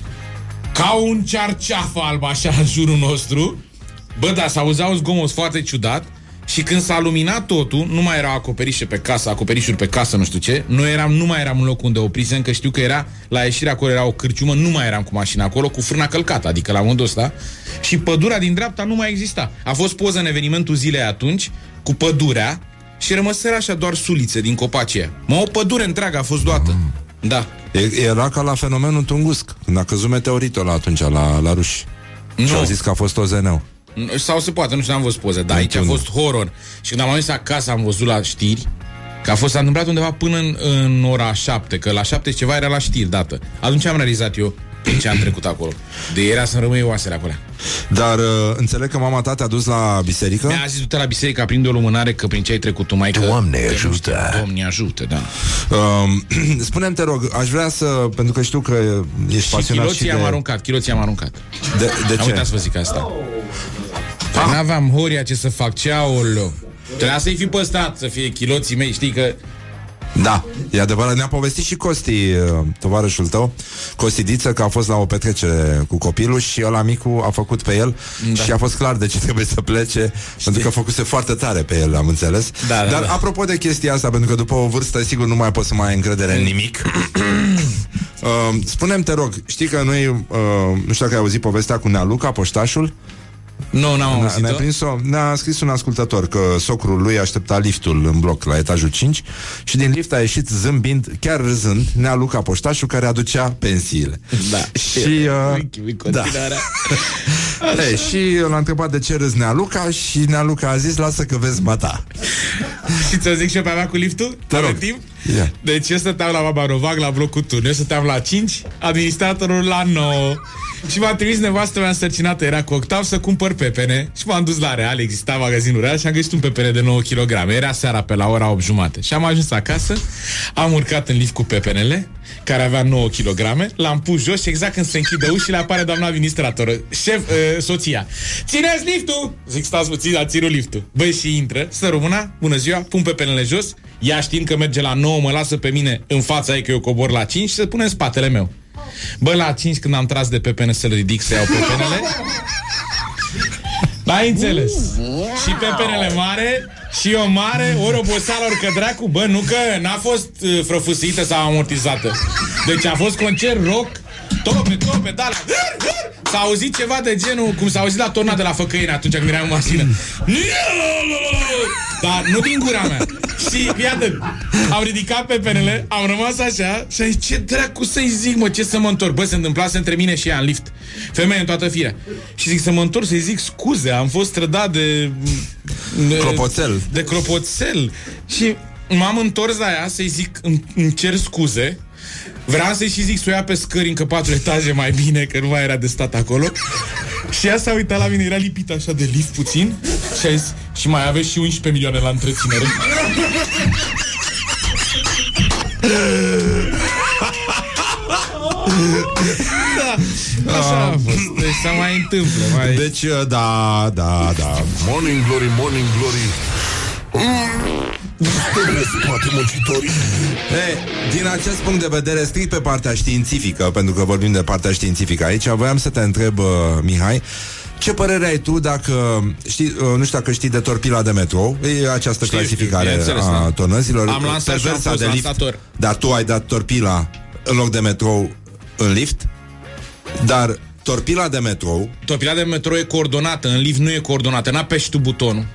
ca un cearceafă alb așa în jurul nostru. Bă, da, s-auzea un zgomot foarte ciudat și când s-a luminat totul, nu mai erau acoperișe pe casă, acoperișuri pe casă, nu știu ce. Noi eram, nu mai eram în locul unde oprisem, că știu că era, la ieșirea acolo era o cârciumă, nu mai eram cu mașina acolo, cu frâna călcată, adică la modul ăsta. Și pădurea din dreapta nu mai exista. A fost poză în evenimentul zilei atunci, cu pădurea, și rămăseră așa doar sulițe din copacii aia. Mă, o pădure întreagă a fost luată. Da. E- Era ca la fenomenul Tungusc, când a căzut meteoritul la atunci la, la ruși. Și Nu. au zis că a fost OZN-ul. Sau se poate, nu știu, n-am văzut poze, dar aici a Niciunul. fost horror. Și când am ajuns acasă am văzut la știri că a fost s-a întâmplat undeva până în, în ora 7, că la 7 și ceva era la știri dată. Atunci am realizat eu prin ce am trecut acolo. De era să-mi rămâie oasele acolo. Dar uh, înțeleg că mama ta te-a dus la biserică? Mi-a zis du-te la biserică, aprinde o lumânare că prin ce ai trecut tu, mai că... Doamne că nu ajută. știu, Doamne ajută, da. Um, spune-mi, te rog, aș vrea să... Pentru că știu că ești Și pasionat și chiloții de... am aruncat, chiloții am aruncat. De, de Am ce? uitat să vă zic asta. Păi n-aveam horia ce să fac, ce aoleu. Trebuia să-i fi păstrat, să fie chiloții mei, știi că Da, e adevărat. Ne-a povestit și Costi, uh, tovarășul tău, Costi Diță, că a fost la o petrecere cu copilul și ăla micu a făcut pe el da. și a fost clar de ce trebuie să plece, Știi. pentru că făcuse foarte tare pe el, am înțeles. Da, da, Dar da. apropo de chestia asta, pentru că după o vârstă, sigur, nu mai poți să mai ai încredere în nimic. uh, spune-mi, te rog, știi că noi, uh, nu știu dacă ai auzit povestea cu Nealuca, poștașul? Nu, n-am Ne-a, auzit ne-a, prins-o, ne-a scris un ascultător că socrul lui aștepta liftul în bloc la etajul 5 și din lift a ieșit zâmbind, chiar râzând, Nea Luca Poștașul care aducea pensiile. Da. Și, uh, da. Ei, și l-a întrebat de ce râzi Nea Luca și Nea Luca a zis, lasă că vezi mata. Și ți-o zic și eu pe mea cu liftul? Te Avem rog. timp? Ia. Deci eu stăteam la Baba Novac la blocul turn, eu stăteam la 5, administratorul la 9. Și m-a trimis nevastă mea însărcinată, era cu octav să cumpăr pepene. Și m-am dus la Real, exista magazinul Real Și am găsit un pepene de 9 kg Era seara pe la ora 8 jumate. Și am ajuns acasă, am urcat în lift cu pepenele Care avea 9 kg L-am pus jos și exact când se închide ușile Apare doamna administratoră, șef, uh, soția. Țineți liftul! Zic, stați puțin, dar ținut liftul. Băi, și intră, stă româna, bună ziua Pun pepenele jos. Ea știind că merge la 9, mă lasă pe mine în fața ei Că eu cobor la 5 și se pune în spatele meu Bă, la 5 când am tras de pepene să-l ridic să iau pepenele. N-ai înțeles. Și pepenele mare Și o mare, ori oboseală, ori că dracu. Bă, nu că n-a fost uh, frăfusită sau amortizată. Deci a fost concert rock Tope, tope, da, la... S-a auzit ceva de genul Cum s-a auzit la torna de la Făcăine Atunci când eram în mașină. Dar nu din gura mea Și iată, am ridicat pepenele Am rămas așa Și am zis, ce dracu să-i zic, mă, ce să mă întorc? Bă, se întâmplase între mine și ea în lift. Femeie în toată firea. Și zic să mă întorc să-i zic scuze Am fost trădat de... de Clopoțel. De clopoțel Și m-am întors la ea să-i zic îmi, îmi cer scuze. Vreau să-i și zic să o ia pe scări încă patru etaje mai bine Că nu mai era de stat acolo. Și ea s-a uitat la mine, era lipit așa de lift puțin și a zis, și mai aveți și 11 milioane la întreținere. da, așa a fost. Deci se mai întâmplă. Mai... Deci, uh, da, da, da. Morning Glory, Morning Glory Stă pe spate muncitorii E, din acest punct de vedere, strict pe partea științifică, pentru că vorbim de partea științifică aici, voiam să te întreb, uh, Mihai, ce părere ai tu dacă știi, uh, nu știu dacă știi de torpila de metrou, e această Știu, clasificare știu, bineînțeles, a da. tonăzilor. Am lansat și am perversa fost de lift, lansator. dar tu ai dat torpila în loc de metrou în lift, dar torpila de metrou Torpila de metrou e coordonată, în lift nu e coordonată, n-apeși tu butonul.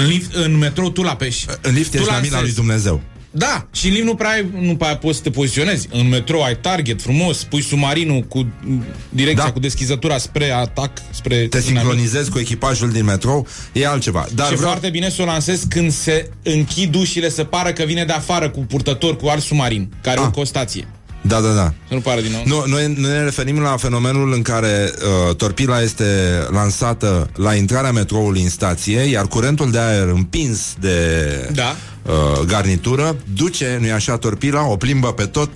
În, lift, în metrou tu l-apeși. în lift Tu ești la mina lansezi. lui Dumnezeu. Da, și în lift nu prea, ai, nu prea poți să te poziționezi. În metrou ai target frumos, pui submarinul cu direcția, Da. cu deschizătura spre atac, spre Te inamic. sincronizezi cu echipajul din metrou, e altceva. Dar și vreau... foarte bine să o lansezi când se închid ușile să pară că vine de afară cu purtător, cu alt submarin, care Ah. ah. o stație. Da, da, da. Să nu pară din nou. Nu, noi, noi ne referim la fenomenul în care uh, torpila este lansată la intrarea metroului în stație, iar curentul de aer împins de Da. Uh, garnitură duce, nu-i așa, torpila, o plimbă pe tot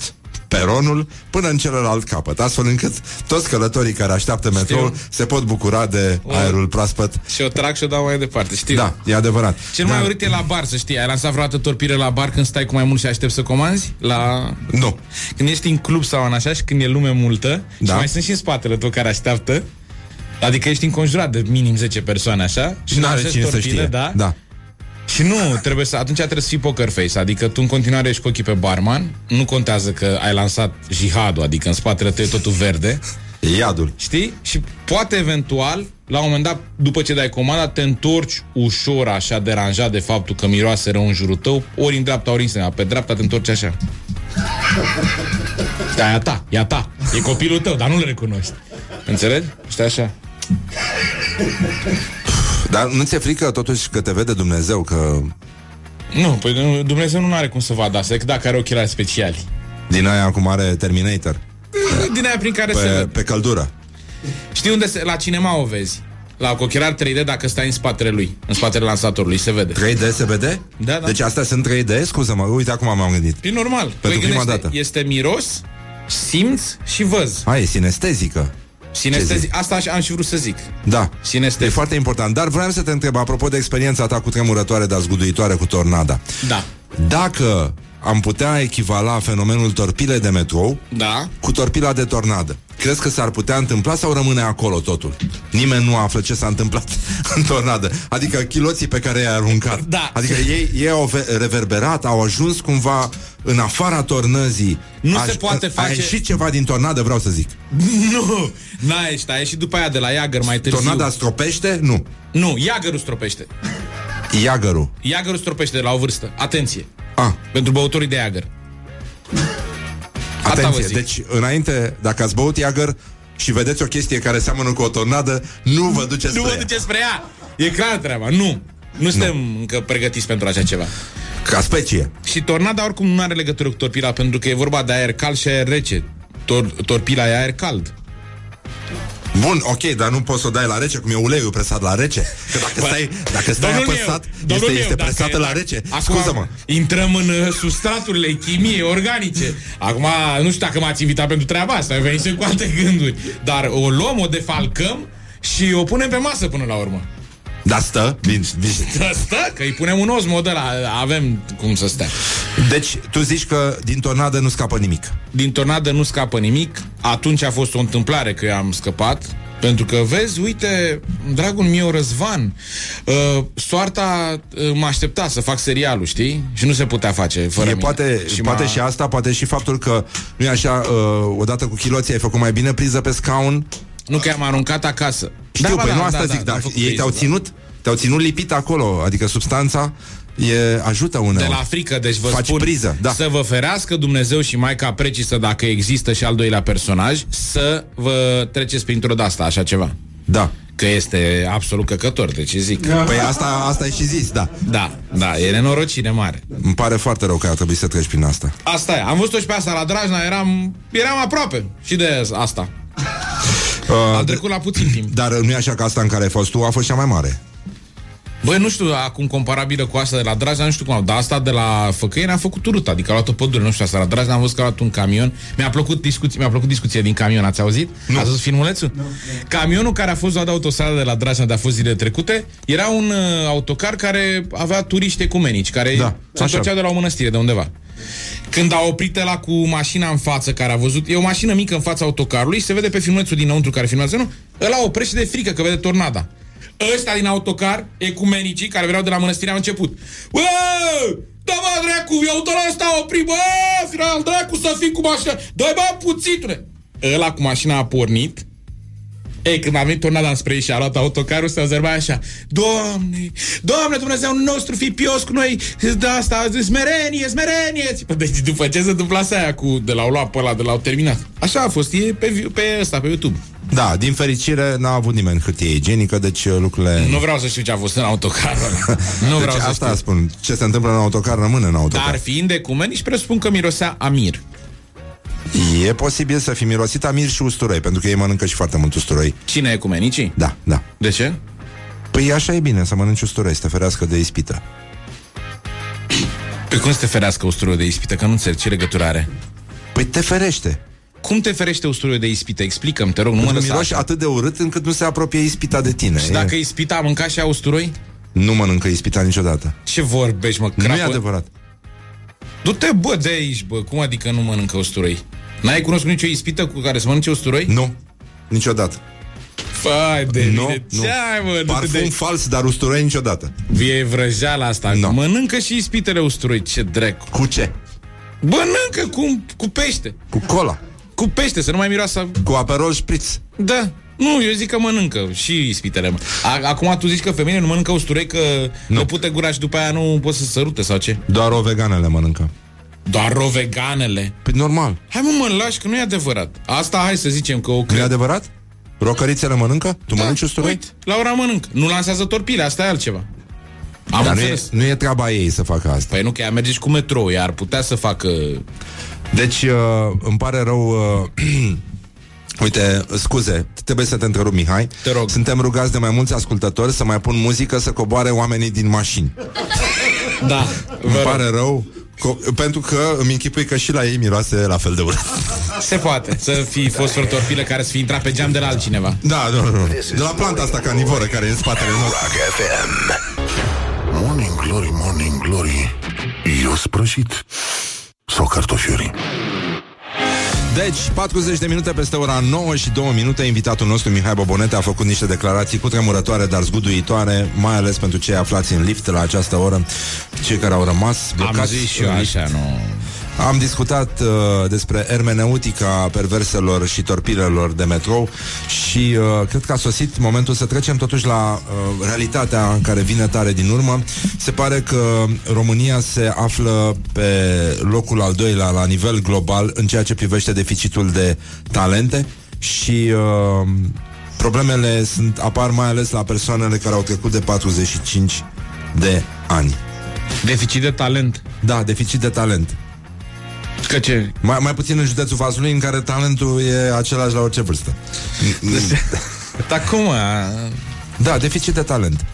peronul până în celălalt capăt, astfel încât toți călătorii care așteaptă metroul se pot bucura de aerul proaspăt. Și o trag și o dau mai departe, știi? Da, e adevărat. Cel mai urât e la bar, să știi. Ai lansat vreodată torpire la bar când stai cu mai mult și aștepți să comanzi? La... Nu. Când ești în club sau în așa și când e lume multă Da. și mai sunt și în spatele tău care așteaptă, adică ești înconjurat de minim 10 persoane așa și N-are lansezi cine să torpile, știe. Da? da. Și nu, trebuie să, atunci trebuie să fii poker face, adică tu în continuare ești cu ochii pe barman, nu contează că ai lansat jihadul, adică în spatele tău e totul verde, E iadul. știi? Și poate eventual, la un moment dat, după ce dai comanda, te întorci ușor așa deranjat de faptul că miroase rău în jurul tău, ori în dreapta, ori în stânga. Pe dreapta te întorci așa. Da, e a ta, e a ta. E copilul tău, dar nu-l recunoști. Înțelegi? Stai așa. Dar nu ți-e frică totuși că te vede Dumnezeu, că Nu, păi nu, Dumnezeu nu are cum să vadă asta, decât dacă are ochelari speciali. din aia acum are Terminator Din aia prin care se pe, vede. pe căldură. Știi unde se, la cinema o vezi? La cu ochelari 3D dacă stai în spatele lui, în spatele lansatorului, se vede. 3D se vede? Da, da. Deci astea sunt 3D? Scuză-mă, uite acum m-am gândit. E normal. Pentru prima gândește, dată. Este miros, simț și văz. Hai, e sinestezică. Sinestezi, asta aș- am și vrut să zic. Da. Sinestezic. E foarte important. Dar vreau să te întreb, apropo de experiența ta cu tremurătoare, dar zguduitoare cu tornada. Da. Dacă am putea echivala fenomenul torpile de metrou Da. cu torpila de tornadă, crezi că s-ar putea întâmpla sau rămâne acolo totul? Nimeni nu află ce s-a întâmplat în tornadă. Adică chiloții pe care i-ai aruncat. Da. Adică ei, ei au ve- reverberat, au ajuns cumva în afara tornăzii. Nu se poate A face- ieșit ceva din tornadă, vreau să zic. Nu! N-a ieșit, a ieșit după aia de la Iagăr mai târziu. Tornada stropește? Nu. Nu, Iagărul stropește. Iagărul. Iagărul stropește de la o vârstă. Atenție. Ah, Pentru băutorii de Iagăr. Asta vă atenție. zic. Deci, înainte, dacă ați băut Iagăr și vedeți o chestie care seamănă cu o tornadă, nu vă duceți Nu spre vă ea. duceți spre ea! E clar treaba, nu. Nu suntem încă pregătiți pentru așa ceva. Ca specie. Și tornada oricum nu are legătură cu torpila Pentru că e vorba de aer cald și aer rece Tor- Torpila e aer cald Bun, ok, dar nu poți să o dai la rece, cum e uleiul presat la rece. Că dacă stai, dacă stai Domnul apăsat, meu, domnul este, meu, este dacă presată e- la rece. Acum Scuză-mă. Intrăm în uh, substraturile chimiei organice Acum, nu știu dacă m-ați invitat pentru treaba asta Eu venisem cu alte gânduri Dar o luăm, o defalcăm Și o punem pe masă până la urmă Da, stă, vin, vin. Da, Stă, că îi punem un osmo de la Avem cum să stea Deci, tu zici că din tornadă nu scapă nimic. Din tornadă nu scapă nimic Atunci a fost o întâmplare că eu am scăpat pentru că, vezi, uite, dragul meu Răzvan, uh, soarta uh, mă aștepta să fac serialul, știi? Și nu se putea face fără E mine. poate, și poate m-a- și asta, poate și faptul că nu e așa, uh, odată cu chiloții ai făcut mai bine priză pe scaun. Nu că am aruncat acasă. Știu, păi nu asta zic, dar am făcut ei priză, te-au da. ținut, te-au ținut lipit acolo, adică substanța e, ajută uneori. De la frică, deci vă Faci spun priză, da. să vă ferească Dumnezeu și Maica precisă dacă există și al doilea personaj, să vă treceți printr-o de asta, așa ceva. Da. Că este absolut căcător, deci zic. Păi asta, asta ai și zis, da. Da, da, e nenorocire mare. Îmi pare foarte rău că ar trebui să treci prin asta. Asta e. Am văzut-o și pe asta la Drajna, eram, eram aproape și de asta. Am trecut la puțin timp. Dar nu e așa că asta în care ai fost tu a fost cea mai mare. Băi, nu știu, acum comparabilă cu asta de la Dragnea, nu știu cum, dar asta de la Făcăieni a făcut ruta, adică a luat o pădure, nu știu asta, la Dragnea am văzut că a luat un camion. Mi-a plăcut, discuție, mi-a plăcut discuția din camion, ați auzit? Nu. Ați văzut filmulețul? Nu. Camionul care a fost luat de autostradă de la Dragnea de a fost zilele trecute, era un uh, autocar care avea turiști ecumenici, care Da, se așa. întorceau de la o mănăstire, de undeva. Când a oprit la cu mașina în față care a văzut, e o mașină mică în fața autocarului și se vede pe filmulețul dinăuntru care filmează, nu? Ăla oprește de frică că vede tornada. Ăsta din autocar, ecumenicii, care veneau de la mănăstire, au început. Bă! Da, mă, dracu, eu tot ăsta a oprit, bă! Final, dracu, să fii cu mașina. Dă-i, bă, puțitule! Ăla cu mașina a pornit, ei, când a venit tornada înspre ei și a luat autocarul, se observa așa Doamne, Doamne, Dumnezeu nostru, fii pios cu noi De asta, smerenie, smerenie Deci după ce se întâmplase aia cu De l-au luat pe ăla, de l-au terminat Așa a fost, e pe, vi- pe ăsta, pe YouTube Da, din fericire n-a avut nimeni hârtie igienică, deci uh, lucrurile... Nu vreau să știu ce a fost în autocarul ăla Nu deci vreau să asta știu spun. Ce se întâmplă în autocar rămâne în autocar. Dar fiind ecumenici, presupun că mirosea Amir E posibil să fi mirosit amir și usturoi, pentru că ei mănâncă și foarte mult usturoi. Cine ecumenicii? Da, da. De ce? Păi așa e bine, să mănânci usturoi, să te ferească de ispită. Pe cum să te ferească usturoiul de ispită? Că nu înțeleg ce legătură are Păi te ferește. Cum te ferește usturoiul de ispită? Explică-mi, te rog, nu mă Pentru că lăsa miroși așa. atât de urât încât nu se apropie ispita de tine. Și E- dacă ispita a mâncat și a usturoi? Nu mănâncă ispita niciodată. Ce vorbești, mă, Nu crapă? e adevărat. Du-te, bă, de aici, bă, cum adică nu mănâncă usturoi? N-ai cunoscut nicio ispită cu care să mănânce usturoi? Nu. Niciodată. Fai de Nu, mine, nu. ce ai, mă, du-te de Parfum aici. fals, dar usturoi niciodată. E vrăjeala asta. Nu. Mănâncă și ispitele usturoi, ce drecu. Cu ce? Mănâncă cu, cu pește. Cu cola. Cu pește, să nu mai miroasă... Cu aperol spritz. Da. Nu, eu zic că mănâncă și ispitele. mă. A- Acum tu zici că femeile nu mănâncă usturoi, că nu. pute gura și după aia nu pot să se sărute sau ce? Doar o veganele mănâncă. Doar o veganele. Păi normal. Hai mă, mă lași că nu e adevărat. Asta hai să zicem că o Nu e cred. adevărat? Rocărițele mănâncă? Tu mănânci usturoi? Uite, Laura mănâncă. Nu lansează torpile, asta e altceva. Am Dar nu e, înțeles. nu e treaba ei să facă asta. Păi nu, că ea merge și cu metrou, ea ar putea să facă... Deci, uh, îmi pare rău... Uh, Uite, scuze, trebuie să te întrerup, Mihai. Te rog. Suntem rugați de mai mulți ascultători să mai pun muzică să coboare oamenii din mașini. Da, Îmi pare rău, co- pentru că îmi închipui că și la ei miroase la fel de urât. Se poate să fi fost o torpilă care să fi intrat pe geam de la altcineva. Da, nu, nu. De la planta asta carnivoră care e în spatele nostru. Rock FM. Morning Glory, Morning Glory Eu sprășit Sau cartofiuri Deci, 40 de minute peste ora 9 și 2 minute, invitatul nostru, Mihai Bobonete, a făcut niște declarații cu tremurătoare, dar zguduitoare, mai ales pentru cei aflați în lift la această oră, cei care au rămas blocați. Am zis și eu în lift. așa, nu... Am discutat uh, despre ermeneutica perverselor și torpilelor de metrou și uh, cred că a sosit momentul să trecem totuși la uh, realitatea care vine tare din urmă. Se pare că România se află pe locul al doilea la nivel global în ceea ce privește deficitul de talente și uh, problemele sunt apar mai ales la persoanele care au trecut de 45 de ani. Deficit de talent. Da, deficit de talent. Că ce? Mai, mai puțin în județul Vaslui, în care talentul e același la orice vârstă. Dar cum, a? Da, deficit de talent.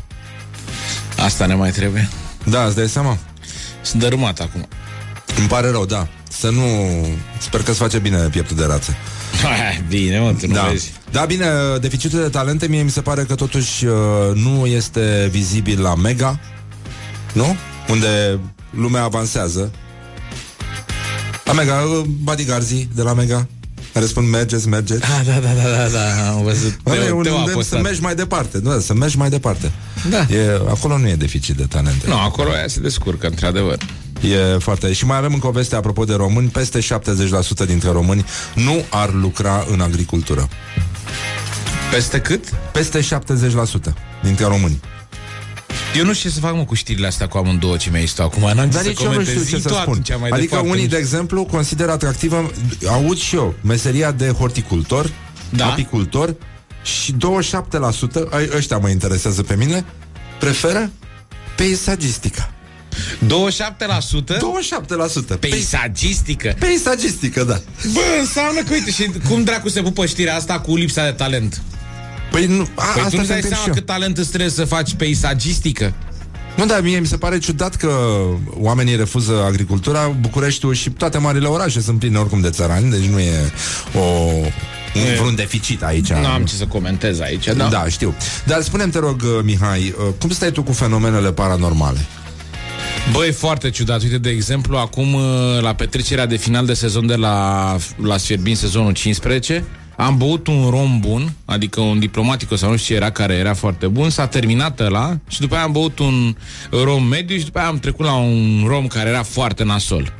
Asta ne mai trebuie. Da, îți dai seama? Sunt dărâmat acum. Îmi pare rău, da. Să nu... Sper că îți face bine pieptul de rață. Hai, bine, mă, tu nu Da. vezi. da, bine, deficitul de talente mie mi se pare că totuși uh, nu este vizibil la Mega, nu? Unde lumea avansează. La Mega, uh, bodyguardsii de la Mega, care spun mergeți, mergeți. Da, da, da, da, da, da, am văzut. Bă, e Teo, un Teo a îndemn să postat. mergi mai departe, nu, să mergi mai departe. Da. E, acolo nu e deficit de talente. Nu, acolo aia se descurcă, într-adevăr. E foarte... Și mai avem încă o veste apropo de români. Peste 70% dintre români nu ar lucra în agricultură. Peste cât? Peste 70% dintre români. Eu nu știu ce să fac, mă, cu știrile astea cu amândouă ce mi-ai stat acum. N-am ce Dar să nici eu nu știu comentez. ce Zi să tu spun. atunci mai Adică departe, unii, nu de știu. exemplu, consideră atractivă, aud și eu, meseria de horticultor, Da. apicultor și 27%, ai- ăștia mă interesează pe mine, preferă peisagistica. 27%? 27%. Peisagistică. Peisagistică, da. Bă, înseamnă că, uite, și cum dracu se pupă știrea asta cu lipsa de talent? Păi nu, a, Păi asta tu nu-ți te dai întreb seama și eu. cât talent îți trebuie să faci peisagistică? Nu, dar mie mi se pare ciudat că oamenii refuză agricultura, Bucureștiul și toate marile orașe sunt pline oricum de țărani, deci nu e o, un, vreun deficit aici. Nu am ce să comentez aici, da? Da, știu. Dar spune-mi, te rog, uh, Mihai, uh, cum stai tu cu fenomenele paranormale? Băi, foarte ciudat. Uite, de exemplu, acum uh, la petrecerea de final de sezon de la, la Sfierbin, sezonul 15, am băut un rom bun, adică un diplomatico sau nu știu ce era, care era foarte bun, s-a terminat ăla și după aia am băut un rom mediu și după aia am trecut la un rom care era foarte nasol.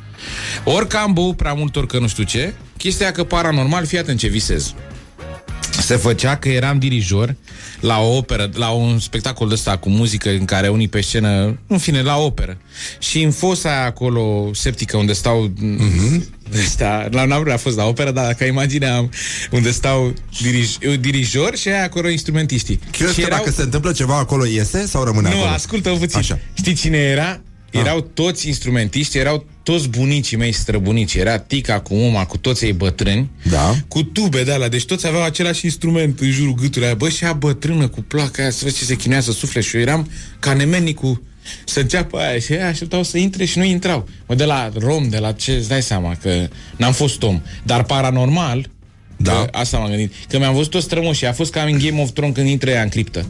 Orică am băut prea mult, orică nu știu ce, chestia că paranormal, fii atent ce visez. Se făcea că eram dirijor la o operă, la un spectacol de ăsta cu muzică în care unii pe scenă, în fine, la operă. Și în fosa aia acolo septică unde stau mm-hmm. ăsta, la n-am a fost la operă, dar ca imagine am unde stau dirij, dirijor și aia acolo instrumentiștii. Crezi și că dacă se întâmplă ceva acolo iese sau rămâne nu, acolo? ascultă puțin. Așa. Știi cine era? Erau toți instrumentiști, erau toți bunicii mei străbunici. Era tica cu uma, cu toți ei bătrâni, Da. cu tube de alea. Deci toți aveau același instrument în jurul gâtului. Aia. Bă, și ea bătrână cu placa aia, să vezi ce se chinuia să sufle. Și eu eram ca nemenicul să înceapă aia și aia așteptau să intre și nu intrau. Mă, de la rom, de la ce, îți dai seama că n-am fost om. Dar paranormal, Da. Că asta m-am gândit. Că mi-am văzut toți strămoșii. A fost ca în Game of Thrones când intră ea în criptă.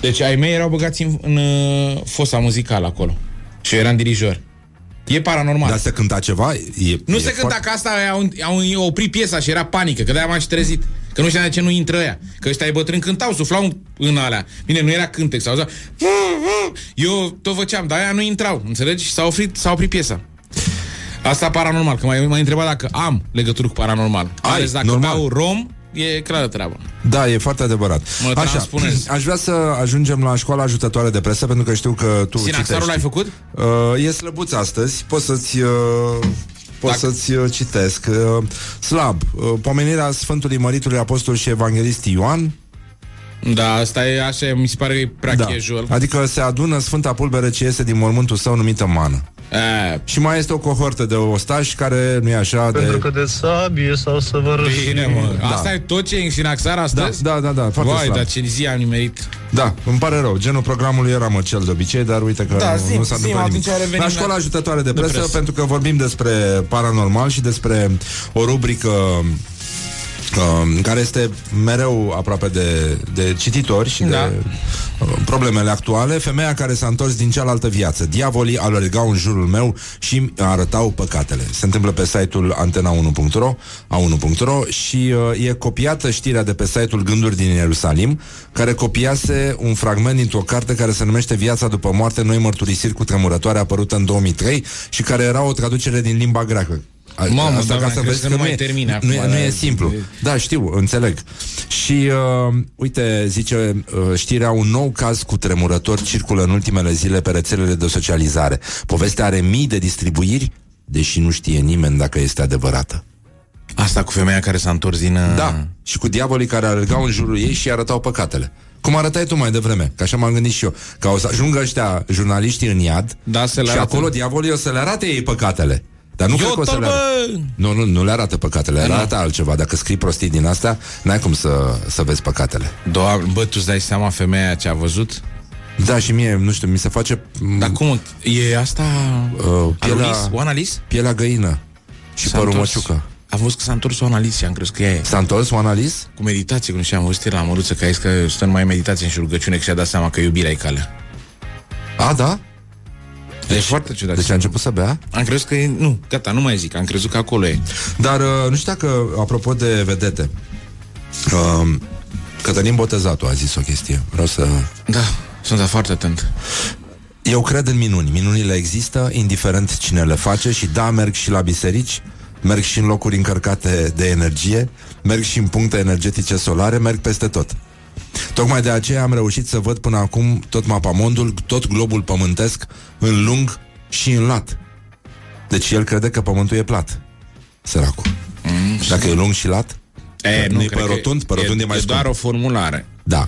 Deci ai mei erau băgați în, în uh, fosa muzicală acolo. Și eu eram dirijor. E paranormal. Dar se cânta ceva? E, nu e se cânta foarte- că asta au, au oprit piesa și era panică, că de-aia m-am și trezit. Că nu știam de ce nu intră ea. Că ăștia ai bătrâni cântau, suflau în alea. Bine, nu era cântec, s-auzea. Eu tot făceam, dar aia nu intrau, înțelegi? Și s-a oprit, s-a oprit piesa. Asta paranormal, că m-ai, m-ai întrebat dacă am legătură cu paranormal. Ai, Ales dacă normal. beau rom, e clară treabă. Da, e foarte adevărat. Mă Așa, transpunezi. aș vrea să ajungem la școala ajutătoare de presă, pentru că știu că tu Sinaxarul citești. l-ai făcut? Uh, e slăbuț astăzi, poți să-ți... Uh, Pot Dacă- să-ți uh, citesc. Uh, slab. Uh, pomenirea Sfântului Măritului Apostol și Evanghelist Ioan. Da, asta e așa, mi se pare că e prea Da. casual. Adică se adună Sfânta Pulbere ce iese din mormântul său numită mană. A, Și mai este o cohortă de ostași care nu e așa Pentru de... că de sabie sau să vă Bine, mă. Da. Asta e tot ce e în Sinaxar Da, astăzi? da, da, da, foarte Vai, slab. dar ce zi am nimerit. Da, îmi pare rău. Genul programului era măcel de obicei, dar uite că Da, nu, zi- nu s-a zi, întâmplat atunci nimic. revenim La școala la- ajutătoare de de presă, presă. pentru că vorbim despre paranormal și despre o rubrică uh, care este mereu aproape de, de cititori și Da. de uh, problemele actuale. Femeia care s-a întors din cealaltă viață. Diavolii alergau în jurul meu și îmi arătau păcatele. Se întâmplă pe site-ul antena1.ro a1.ro și uh, e copiată știrea de pe site-ul Gânduri din Ierusalim, care copiase un fragment dintr-o carte care se numește Viața după moarte, noi mărturisiri cu tremurătoare, apărută în 2003 și care era o traducere din limba greacă. A- Mamă, Asta da, ca am să crezut vezi că că nu nu mai e, termine nu, e, acum, nu da. e simplu. Da, știu, înțeleg. Și uh, uite, zice uh, știrea un nou caz cu tremurător circulă în ultimele zile pe rețelele de socializare. Povestea are mii de distribuiri, deși nu știe nimeni dacă este adevărată. Asta cu femeia care s-a întors din... uh, Da, și cu diavolii care alergau în jurul ei și arătau păcatele. Cum arătai tu mai devreme, că așa m-am gândit și eu, că o să ajungă ăștia jurnaliștii în iad Da, să le și arate. acolo diavolii o să le arate ei păcatele. Dar nu cred că o să Iotăl, le arate. bă! Nu, nu, nu le arată păcatele, le nu. arată altceva. Dacă scrii prostii din astea, n-ai cum să, să vezi păcatele. Doamne, bă, tu îți dai seama femeia ce a văzut? Da, și mie, nu știu, mi se face m, Dar cum? E asta... uh, pielea, Anulis? O Analis? pielea găină și S-a părul întors. măciucă. Am văzut că s-a întors o Analis și am crezut că ea e. S-a întors Oana Liz? Cu meditație, cum și am văzut la măruță, că a zis că stă numai meditație și rugăciune, că și-a dat seama că iubirea e calea. A, da? Deci, e foarte ciudat. Deci a început să bea? Am crezut că e... Nu, gata, nu mai zic, am crezut că acolo e. Dar uh, nu știu dacă, apropo de vedete, uh, Cătălin Botezatu a zis o chestie. Vreau să... Da, sunt foarte atent. Eu cred în minuni. Minunile există, indiferent cine le face și da, merg și la biserici, merg și în locuri încărcate de energie, merg și în puncte energetice solare, merg peste tot. Tocmai de aceea am reușit să văd până acum tot mapamondul, tot globul pământesc, în lung și în lat. Deci el crede că pământul e plat. Săracul. Mm, Dacă e lung și lat? E, nu e cred pe că rotund? Pe rotund e, mai e scump. doar o formulare. Da.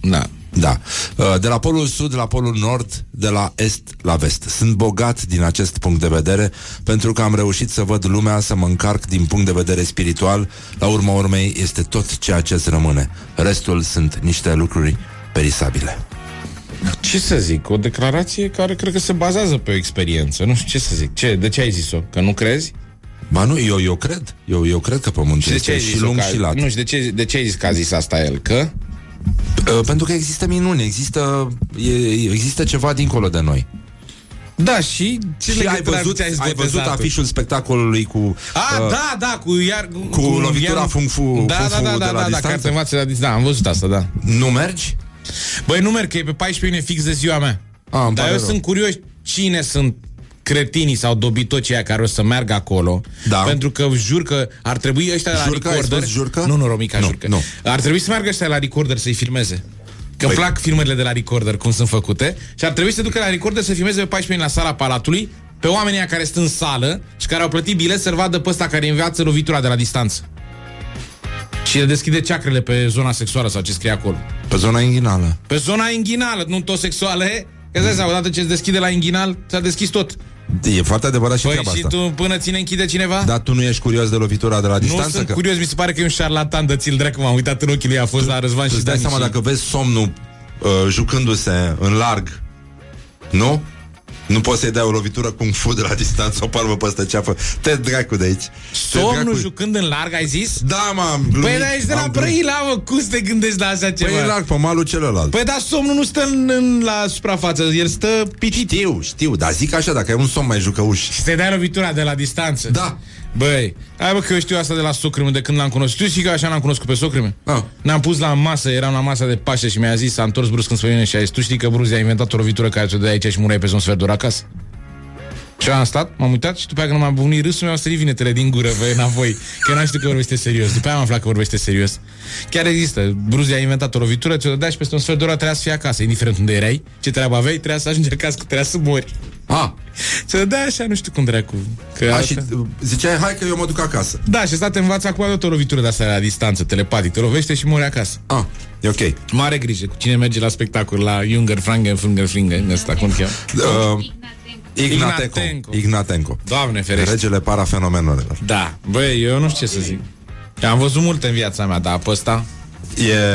Da. Da. Uh, De la polul sud la polul nord, de la est la vest. Sunt bogat din acest punct de vedere pentru că am reușit să văd lumea, să mă încarc din punct de vedere spiritual. La urma urmei este tot ceea ce îți rămâne. Restul sunt niște lucruri perisabile. Ce să zic? O declarație care cred că se bazează pe o experiență. Nu știu ce să zic. Ce? De ce ai zis-o? Că nu crezi? Ba nu, eu, eu cred. Eu, eu cred că pământul Și de ce este ai și zis lung că, și lat. Nu, și de ce, de ce ai zis că a zis asta el? Că? Uh, Pentru că există minuni, există, e, există ceva dincolo de noi. Da, și ce și ai legătură văzut, are cu ce ai văzut botezat-o? afișul spectacolului cu... A, uh, da, da, cu iar cu lovitura iar- fung fu- Da, fung da, fu da, de da, la da, da, distanță? care te învață la distanță. Da, am văzut asta, da. Nu mergi? Băi, nu merg, că e pe 14 iunie fix de ziua mea. A, îmi Dar pare eu rău. sunt curios cine sunt cretinii sau dobitocii aia care o să meargă acolo. Da. Pentru că jur că ar trebui ăștia la Jurcă? Ai recorder... spus Jurcă? Nu, nu, Romica, Nu, Jurcă. nu. Ar trebui să meargă ăștia la recorder să-i filmeze. Că îmi Păi- plac filmările de la recorder, cum sunt făcute. Și ar trebui să ducă la recorder să filmeze pe 14 iunie la sala Palatului pe oamenii ăia care sunt în sală și care au plătit bilet să-l vadă pe ăsta care înveață lovitura de la distanță. Și el deschide ceacrele pe zona sexuală sau ce scrie acolo. Pe zona inghinală. Pe zona inghinală, nu tot sexuală, e? Că îți dai seama, odată ce se deschide la inghinal, s-a deschis tot. E foarte adevărat și Păi treaba și asta. tu până ține închide cineva? Dar tu nu ești curios de lovitura de la nu distanță? sunt că... curios, mi se pare că e un șarlatan de țil dracu, m-am uitat în ochii lui, a fost la Răzvan Tu și îți dai Dani seama și... dacă vezi somnul uh, jucându-se în larg, nu? Nu poți să-i dai o lovitură cu un fu de la distanță, o palmă peste ceafă. Te dracu de aici. Te Somnul dracu- jucând în larg, ai zis? Da, m-am Păi dar ești de la Brăila, mă, cum să te gândești la așa ceva? Păi e larg pe malul celălalt. Păi dar somnul nu stă în, în, la suprafață, el stă pitit. Știu, știu, dar zic așa, dacă ai un somn mai jucăuș. Și te dai lovitura de la distanță. Da. Băi, hai bă că eu știu asta de la socră de când l-am cunoscut. Tu știi că așa l-am cunoscut pe socră Ah. Ne-am pus la masă, eram la masa de Paște și mi-a zis, s-a întors brusc în spăină și a zis, tu știi că Bruzi a inventat o lovitură care ți-o dă aici și murai pe un sfert de oră acasă? Și eu am stat, m-am uitat și după aia când m-am bunit râsul, mi-au sărit vinetele din gură, băi, înapoi. Că n-am știut că vorbește serios. După aia am aflat că vorbește serios. Chiar există. Bruzi a inventat o lovitură, ți-o dădea și peste un sfert de oră trebuia să fii acasă, indiferent unde erai, ce treabă aveai, trebuia să ajungi acasă, că trebuia să mori. Ah, Ți-o dădea așa, nu știu cum dracu. Că a, asta- și uh, ziceai, hai că eu mă duc acasă. da, și asta te învață acum tot o lovitură de asta la distanță, telepatic. Te lovește și mori acasă. Ah, e ok. Mare grijă cu cine merge la spectacol, la Junger, Frangen, Funger, Flingen, ăsta, cum cheamă? Uh, Ignatenko. Ignatenko. Ignatenko. Doamne ferește. Regele parafenomenelor. Da, băi, eu nu știu ce să zic. Am văzut multe în viața mea, dar pe ăsta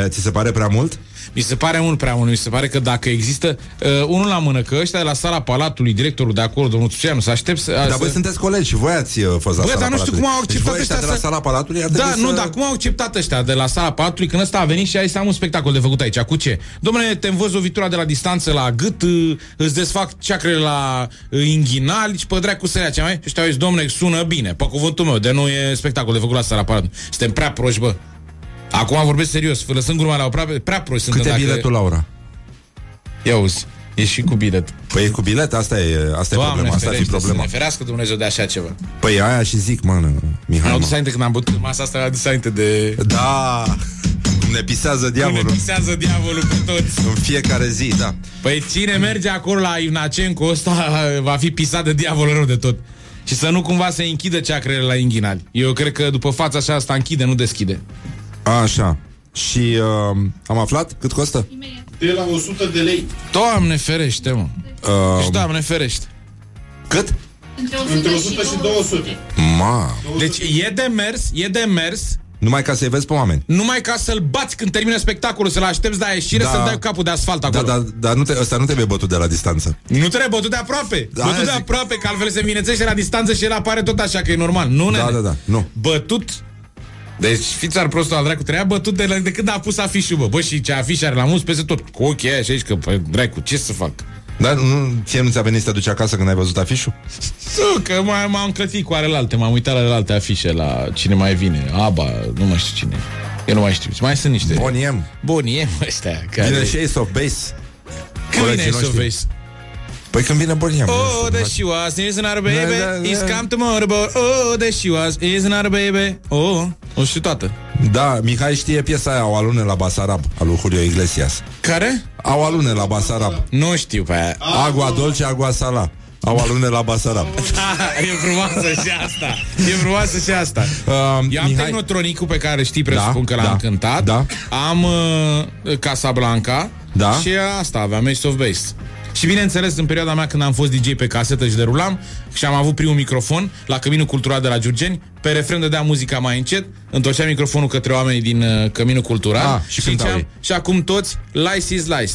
E, ți se pare prea mult? Mi se pare mult prea mult. Mi se pare că dacă există uh, unul la mână, că ăștia de la sala Palatului, directorul de acolo, domnul Tuceanu, să aștept să... Dar să... voi sunteți colegi și voi ați uh, fost la Bă, sala dar nu știu Palatului. cum au Deci acceptat voi ăștia ăștia de la să- sala Palatului ar Da, trebui nu, să... dar cum au acceptat ăștia de la sala patului când ăsta a venit și a zis am un spectacol de făcut aici. Cu ce? Domnule, te învăț lovitura de la distanță la gât, uh, îți desfac ceacrele la uh, inghinali și pe dracu să ce mai? Și ăștia au zis, domnule, sună bine, pe cuvântul meu, de nu e spectacol de făcut la sala palatului. Suntem prea proști, bă. Acum vorbesc serios, lăsând gurma la o prea, prea proști Cât suntem e biletul, Laura? Ia uzi, e și cu bilet. Păi e cu bilet, asta e, asta e problema, asta ar fi ferește, problema. Să ne ferească Dumnezeu de așa ceva. Păi aia și zic, mă, Mihai, Mi-au mă. dus aminte când am bătut masa asta, mi-au dus aminte de... Da, cum ne pisează Cum ne diavolul pisează diavolul pe toți. în fiecare zi, da. Păi cine merge acolo la Ivnacenco ăsta va fi pisat de diavolul rău de tot. Și să nu cumva se închidă ceacrele la inghinali. Eu cred că după fața așa asta închide, nu deschide. Așa. Și uh, am aflat cât costă? De la 100 de lei. Doamne ferește, mă. Uh, Deci, Doamne ferește. cât? Între 100 și 200. Ma. Deci e de mers, e de mers, Numai ca să-i vezi pe oameni. numai ca să-l bați când termină spectacolul, să-l aștepți de la ieșire, Da. să-l dai cu capul de asfalt Da, acolo. da, dar nu te, ăsta nu trebuie bătut de la distanță. Nu trebuie bătut de aproape. Da, bătut aia de zic. aproape, că altfel se învinețește la distanță și el apare tot așa, că e normal. Nu, Da, nene. da, da, nu. Bătut deci fiți ar prostul al dracu, trebuia bătut de, la- de când a pus afișul, bă. Bă, și ce afiș are la mus peste tot. Cu ochii aia și aici, că, păi, dracu, ce să fac? Dar nu, ție nu ți-a venit să te duci acasă când ai văzut afișul? Nu, că m- m-am clătit cu alelalte, m-am uitat la alelalte afișe, la cine mai vine. Aba, nu mai știu cine. Eu nu mai știu. Mai sunt niște... Boniem. Boniem ăștia. Care... Vine și Ace of Base. Când vine colegii să noștri. vezi? Păi când vine Boniem. Oh, that she was, is not a baby, Da, da, da. he's come to motorboat. Oh, that she was, is not a baby. Oh, o știu toată. Da, Mihai știe piesa aia, O alune la Basarab, al lui Julio Iglesias. Care? Au alune la Basarab. Nu știu pe aia. Agua dolce, agua sala. Au alune la Basarab. Da, e frumoasă și asta. E frumoasă și asta. Uh, Eu am Mihai- Technotronicul pe care știi, presupun Da, că l-am da, cântat. da. Am uh, Casablanca Da? Și asta aveam, Ace of Base. Și bineînțeles, în perioada mea când am fost DJ pe casetă și derulam și am avut primul microfon la Căminul Cultural de la Giurgeni, pe refren dădea muzica mai încet, întorceam microfonul către oamenii din uh, Căminul Cultural Ah, și cântau ziceam, ei. și acum toți, Lice is Lice.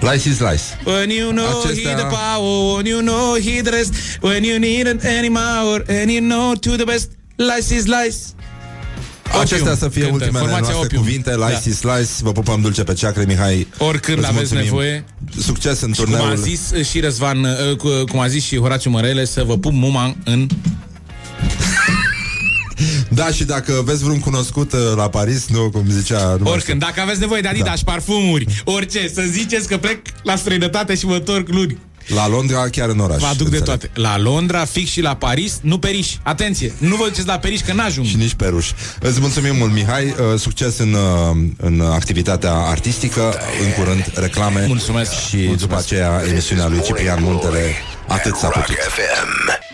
Lice is lice. When you know Acestea- he the power, when you know he the rest, when you need it anymore, and you know to the best, lice is lice. Acestea Opium. să fie Cântă, ultimele formația noastre Opium. cuvinte Lice Da. is lice Vă pupăm dulce pe ceacre, Mihai Oricând îți aveți mulțumim. nevoie. Succes în Și cum turneul a zis uh, și Răzvan, uh, cu- cum a zis și Horațiu Mărele, să vă pup muma în... Da, și dacă vezi vreun cunoscut uh, la Paris Nu, cum zicea nu mai știu. Oricând, dacă aveți nevoie de Adidas da. parfumuri, orice, să ziceți că plec la străinătate și mă întorc luni. La Londra, chiar în oraș Vă aduc de înțeleg. toate. La Londra, fix și la Paris, nu periș. Atenție, nu vă duceți la periș că n-ajung. Și nici pe ruș Îți mulțumim mult, Mihai uh, Succes în, uh, în activitatea artistică În curând, reclame Mulțumesc. Și după aceea emisiunea lui Ciprian Muntele Atât s-a Rock putut FM.